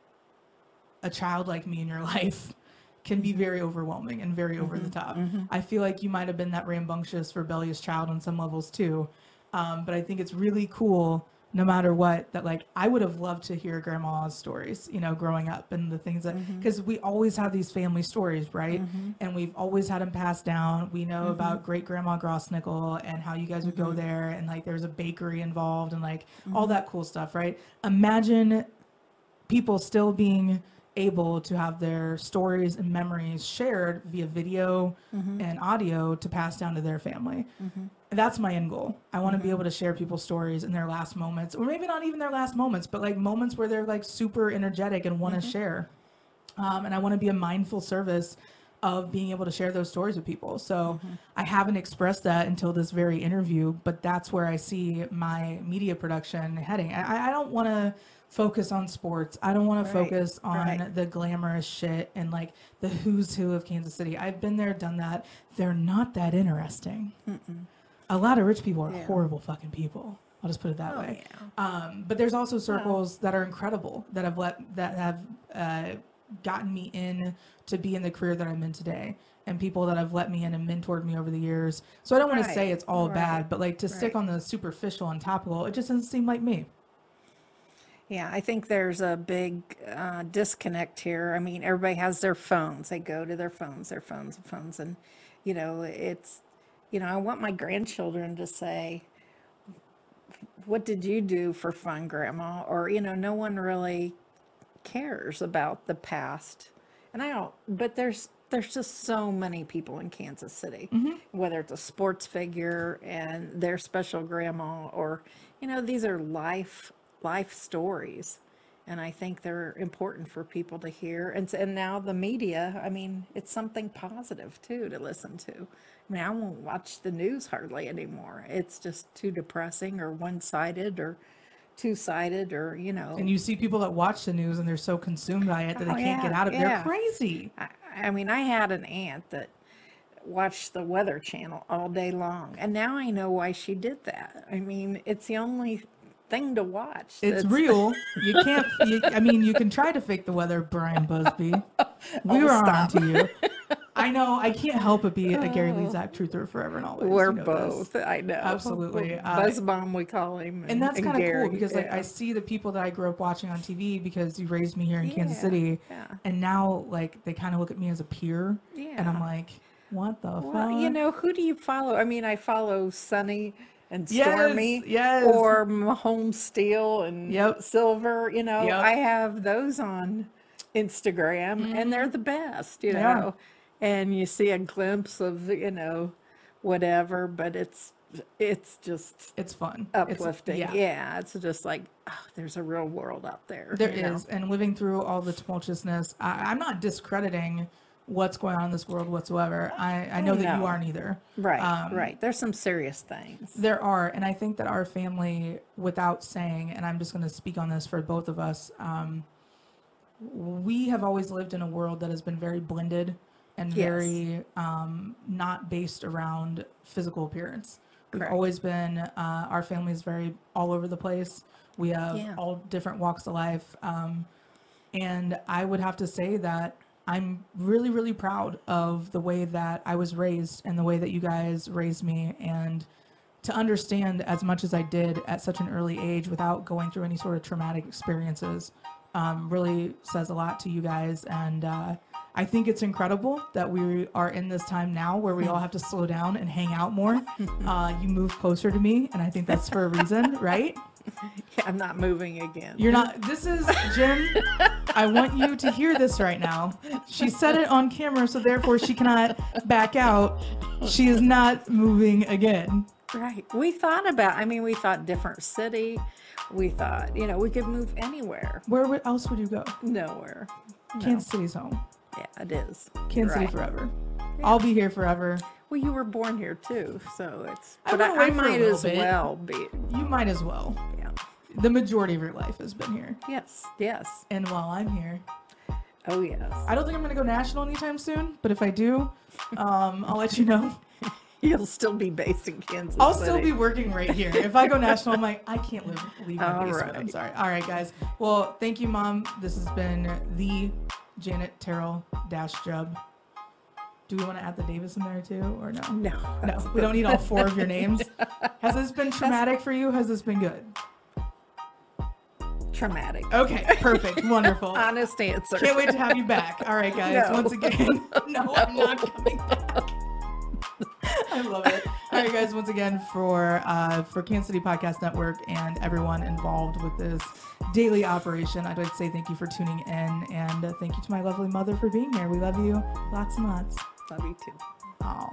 a child like me in your life can be very overwhelming and very over the top. I feel like you might have been that rambunctious, rebellious child on some levels too. Um, but I think it's really cool, no matter what, that like I would have loved to hear grandma's stories, you know, growing up and the things that, mm-hmm. because we always have these family stories, right? Mm-hmm. And we've always had them passed down. We know mm-hmm. about great grandma Grossnickel and how you guys would go there and like there's a bakery involved and like all that cool stuff, right? Imagine people still being able to have their stories and memories shared via video and audio to pass down to their family. That's my end goal. I want to be mm-hmm. able to share people's stories in their last moments, or maybe not even their last moments, but like moments where they're like super energetic and want to mm-hmm. share. Um, and I want to be a mindful service of being able to share those stories with people. So mm-hmm. I haven't expressed that until this very interview, but that's where I see my media production heading. I, I don't want to focus on sports. I don't want to focus on right. the glamorous shit and like the who's who of Kansas City. I've been there, done that. They're not that interesting. A lot of rich people are Yeah. horrible fucking people. I'll just put it that Oh, way. yeah. Um, but there's also circles that are incredible that have let that have uh, gotten me in to be in the career that I'm in today and people that have let me in and mentored me over the years. So I don't want to say it's all right, bad, but like to stick on the superficial and topical, it just doesn't seem like me. Yeah, I think there's a big uh, disconnect here. I mean, everybody has their phones. They go to their phones, their phones, and phones, and you know, it's, you know, I want my grandchildren to say, "What did you do for fun, Grandma?" Or you know, no one really cares about the past, and I don't. But there's there's just so many people in Kansas City, mm-hmm. whether it's a sports figure and their special grandma, or you know, these are life life stories and i think they're important for people to hear and, and now the media i mean it's something positive too to listen to i mean i won't watch the news hardly anymore it's just too depressing or one-sided or two-sided or you know And you see people that watch the news and they're so consumed by it that they Oh, can't get out of it. They're crazy. I, I mean, I had an aunt that watched the Weather Channel all day long, and now I know why she did that. I mean, it's the only thing to watch. It's that's- real. You can't. You, I mean, you can try to fake the weather, Brian Busby. We Oh, were on to you. I know. I can't help but be a Gary Lezak truther forever and always. you We're know this. both. I know. Absolutely, uh, Buzz bomb, we call him. And that's kind of cool because like I see the people that I grew up watching on TV because you raised me here in Kansas City, yeah. and now like they kind of look at me as a peer, and I'm like, what the Well, fuck? you know, who do you follow? I mean, I follow Sunny and Stormy, yes. or Mahomes Steel and Yep. Silver. You know, Yep. I have those on Instagram, and they're the best. You Mm-hmm. Are. know, and you see a glimpse of you know whatever, but it's it's just it's fun. It's- uplifting. yeah. it's just like oh, there's a real world out there. There is, know? and living through all the tumultuousness, I, I'm not discrediting what's going on in this world whatsoever. I, I know that you aren't either. Right, Um, right. There's some serious things. There are, and I think that our family, without saying, and I'm just going to speak on this for both of us, um, we have always lived in a world that has been very blended and Yes. very um, not based around physical appearance. We've Correct. always been, uh, our family is very all over the place. We have Yeah. all different walks of life. Um, and I would have to say that I'm really, really proud of the way that I was raised and the way that you guys raised me. And to understand as much as I did at such an early age without going through any sort of traumatic experiences um, really says a lot to you guys. And uh, I think it's incredible that we are in this time now where we all have to slow down and hang out more. Uh, you move closer to me, and I think that's for a reason, right? Yeah, I'm not moving again. You're not. This is Jim. I want you to hear this right now. She said it on camera, so therefore she cannot back out. She is not moving again. Right. We thought about, I mean, we thought different city. We thought, you know, we could move anywhere. Where would- else would you go? Nowhere. No. Kansas City's home. Yeah, it is. Kansas City Right. forever. I'll be here forever. Well, you were born here too, so it's. I But I, I might as bit. well be. You might as well. Yeah. The majority of your life has been here. Yes. Yes. And while I'm here, Oh, yes. I don't think I'm going to go national anytime soon, but if I do, um, I'll let you know. You'll still be based in Kansas. I'll still be working right here. If I go national, I'm like, I can't live, leave my All basement. I'm sorry. All right, guys. Well, thank you, Mom. This has been the Janet Terrell Dash Jub. Do we want to add the Davis in there too, or no? No. No, we don't need all four of your names. Has this been traumatic for you? Has this been good? Traumatic. Okay, perfect, wonderful. Honest answer. Can't wait to have you back. All right, guys. No. Once again, no, I'm not coming back. I love it. All right, guys. Once again, for uh, for Kansas City Podcast Network and everyone involved with this daily operation, I'd like to say thank you for tuning in and uh, thank you to my lovely mother for being here. We love you lots and lots. Love you too. Oh.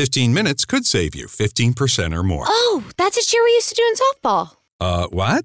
Fifteen minutes could save you 15% or more. Oh, that's a cheer we used to do in softball. Uh, what?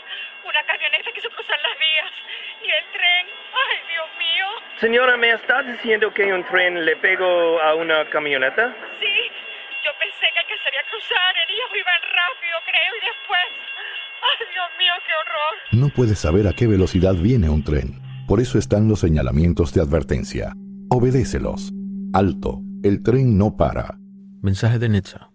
Una camioneta, que se cruzan las vías y el tren. Ay, Dios mío. Señora, ¿me estás diciendo que un tren le pegó a una camioneta? Sí, yo pensé que alcanzaría a cruzar. Ellos iban rápido, creo, y después. Ay, Dios mío, qué horror. No puedes saber a qué velocidad viene un tren. Por eso están los señalamientos de advertencia. Obedécelos. Alto. El tren no para. Mensaje de Netza.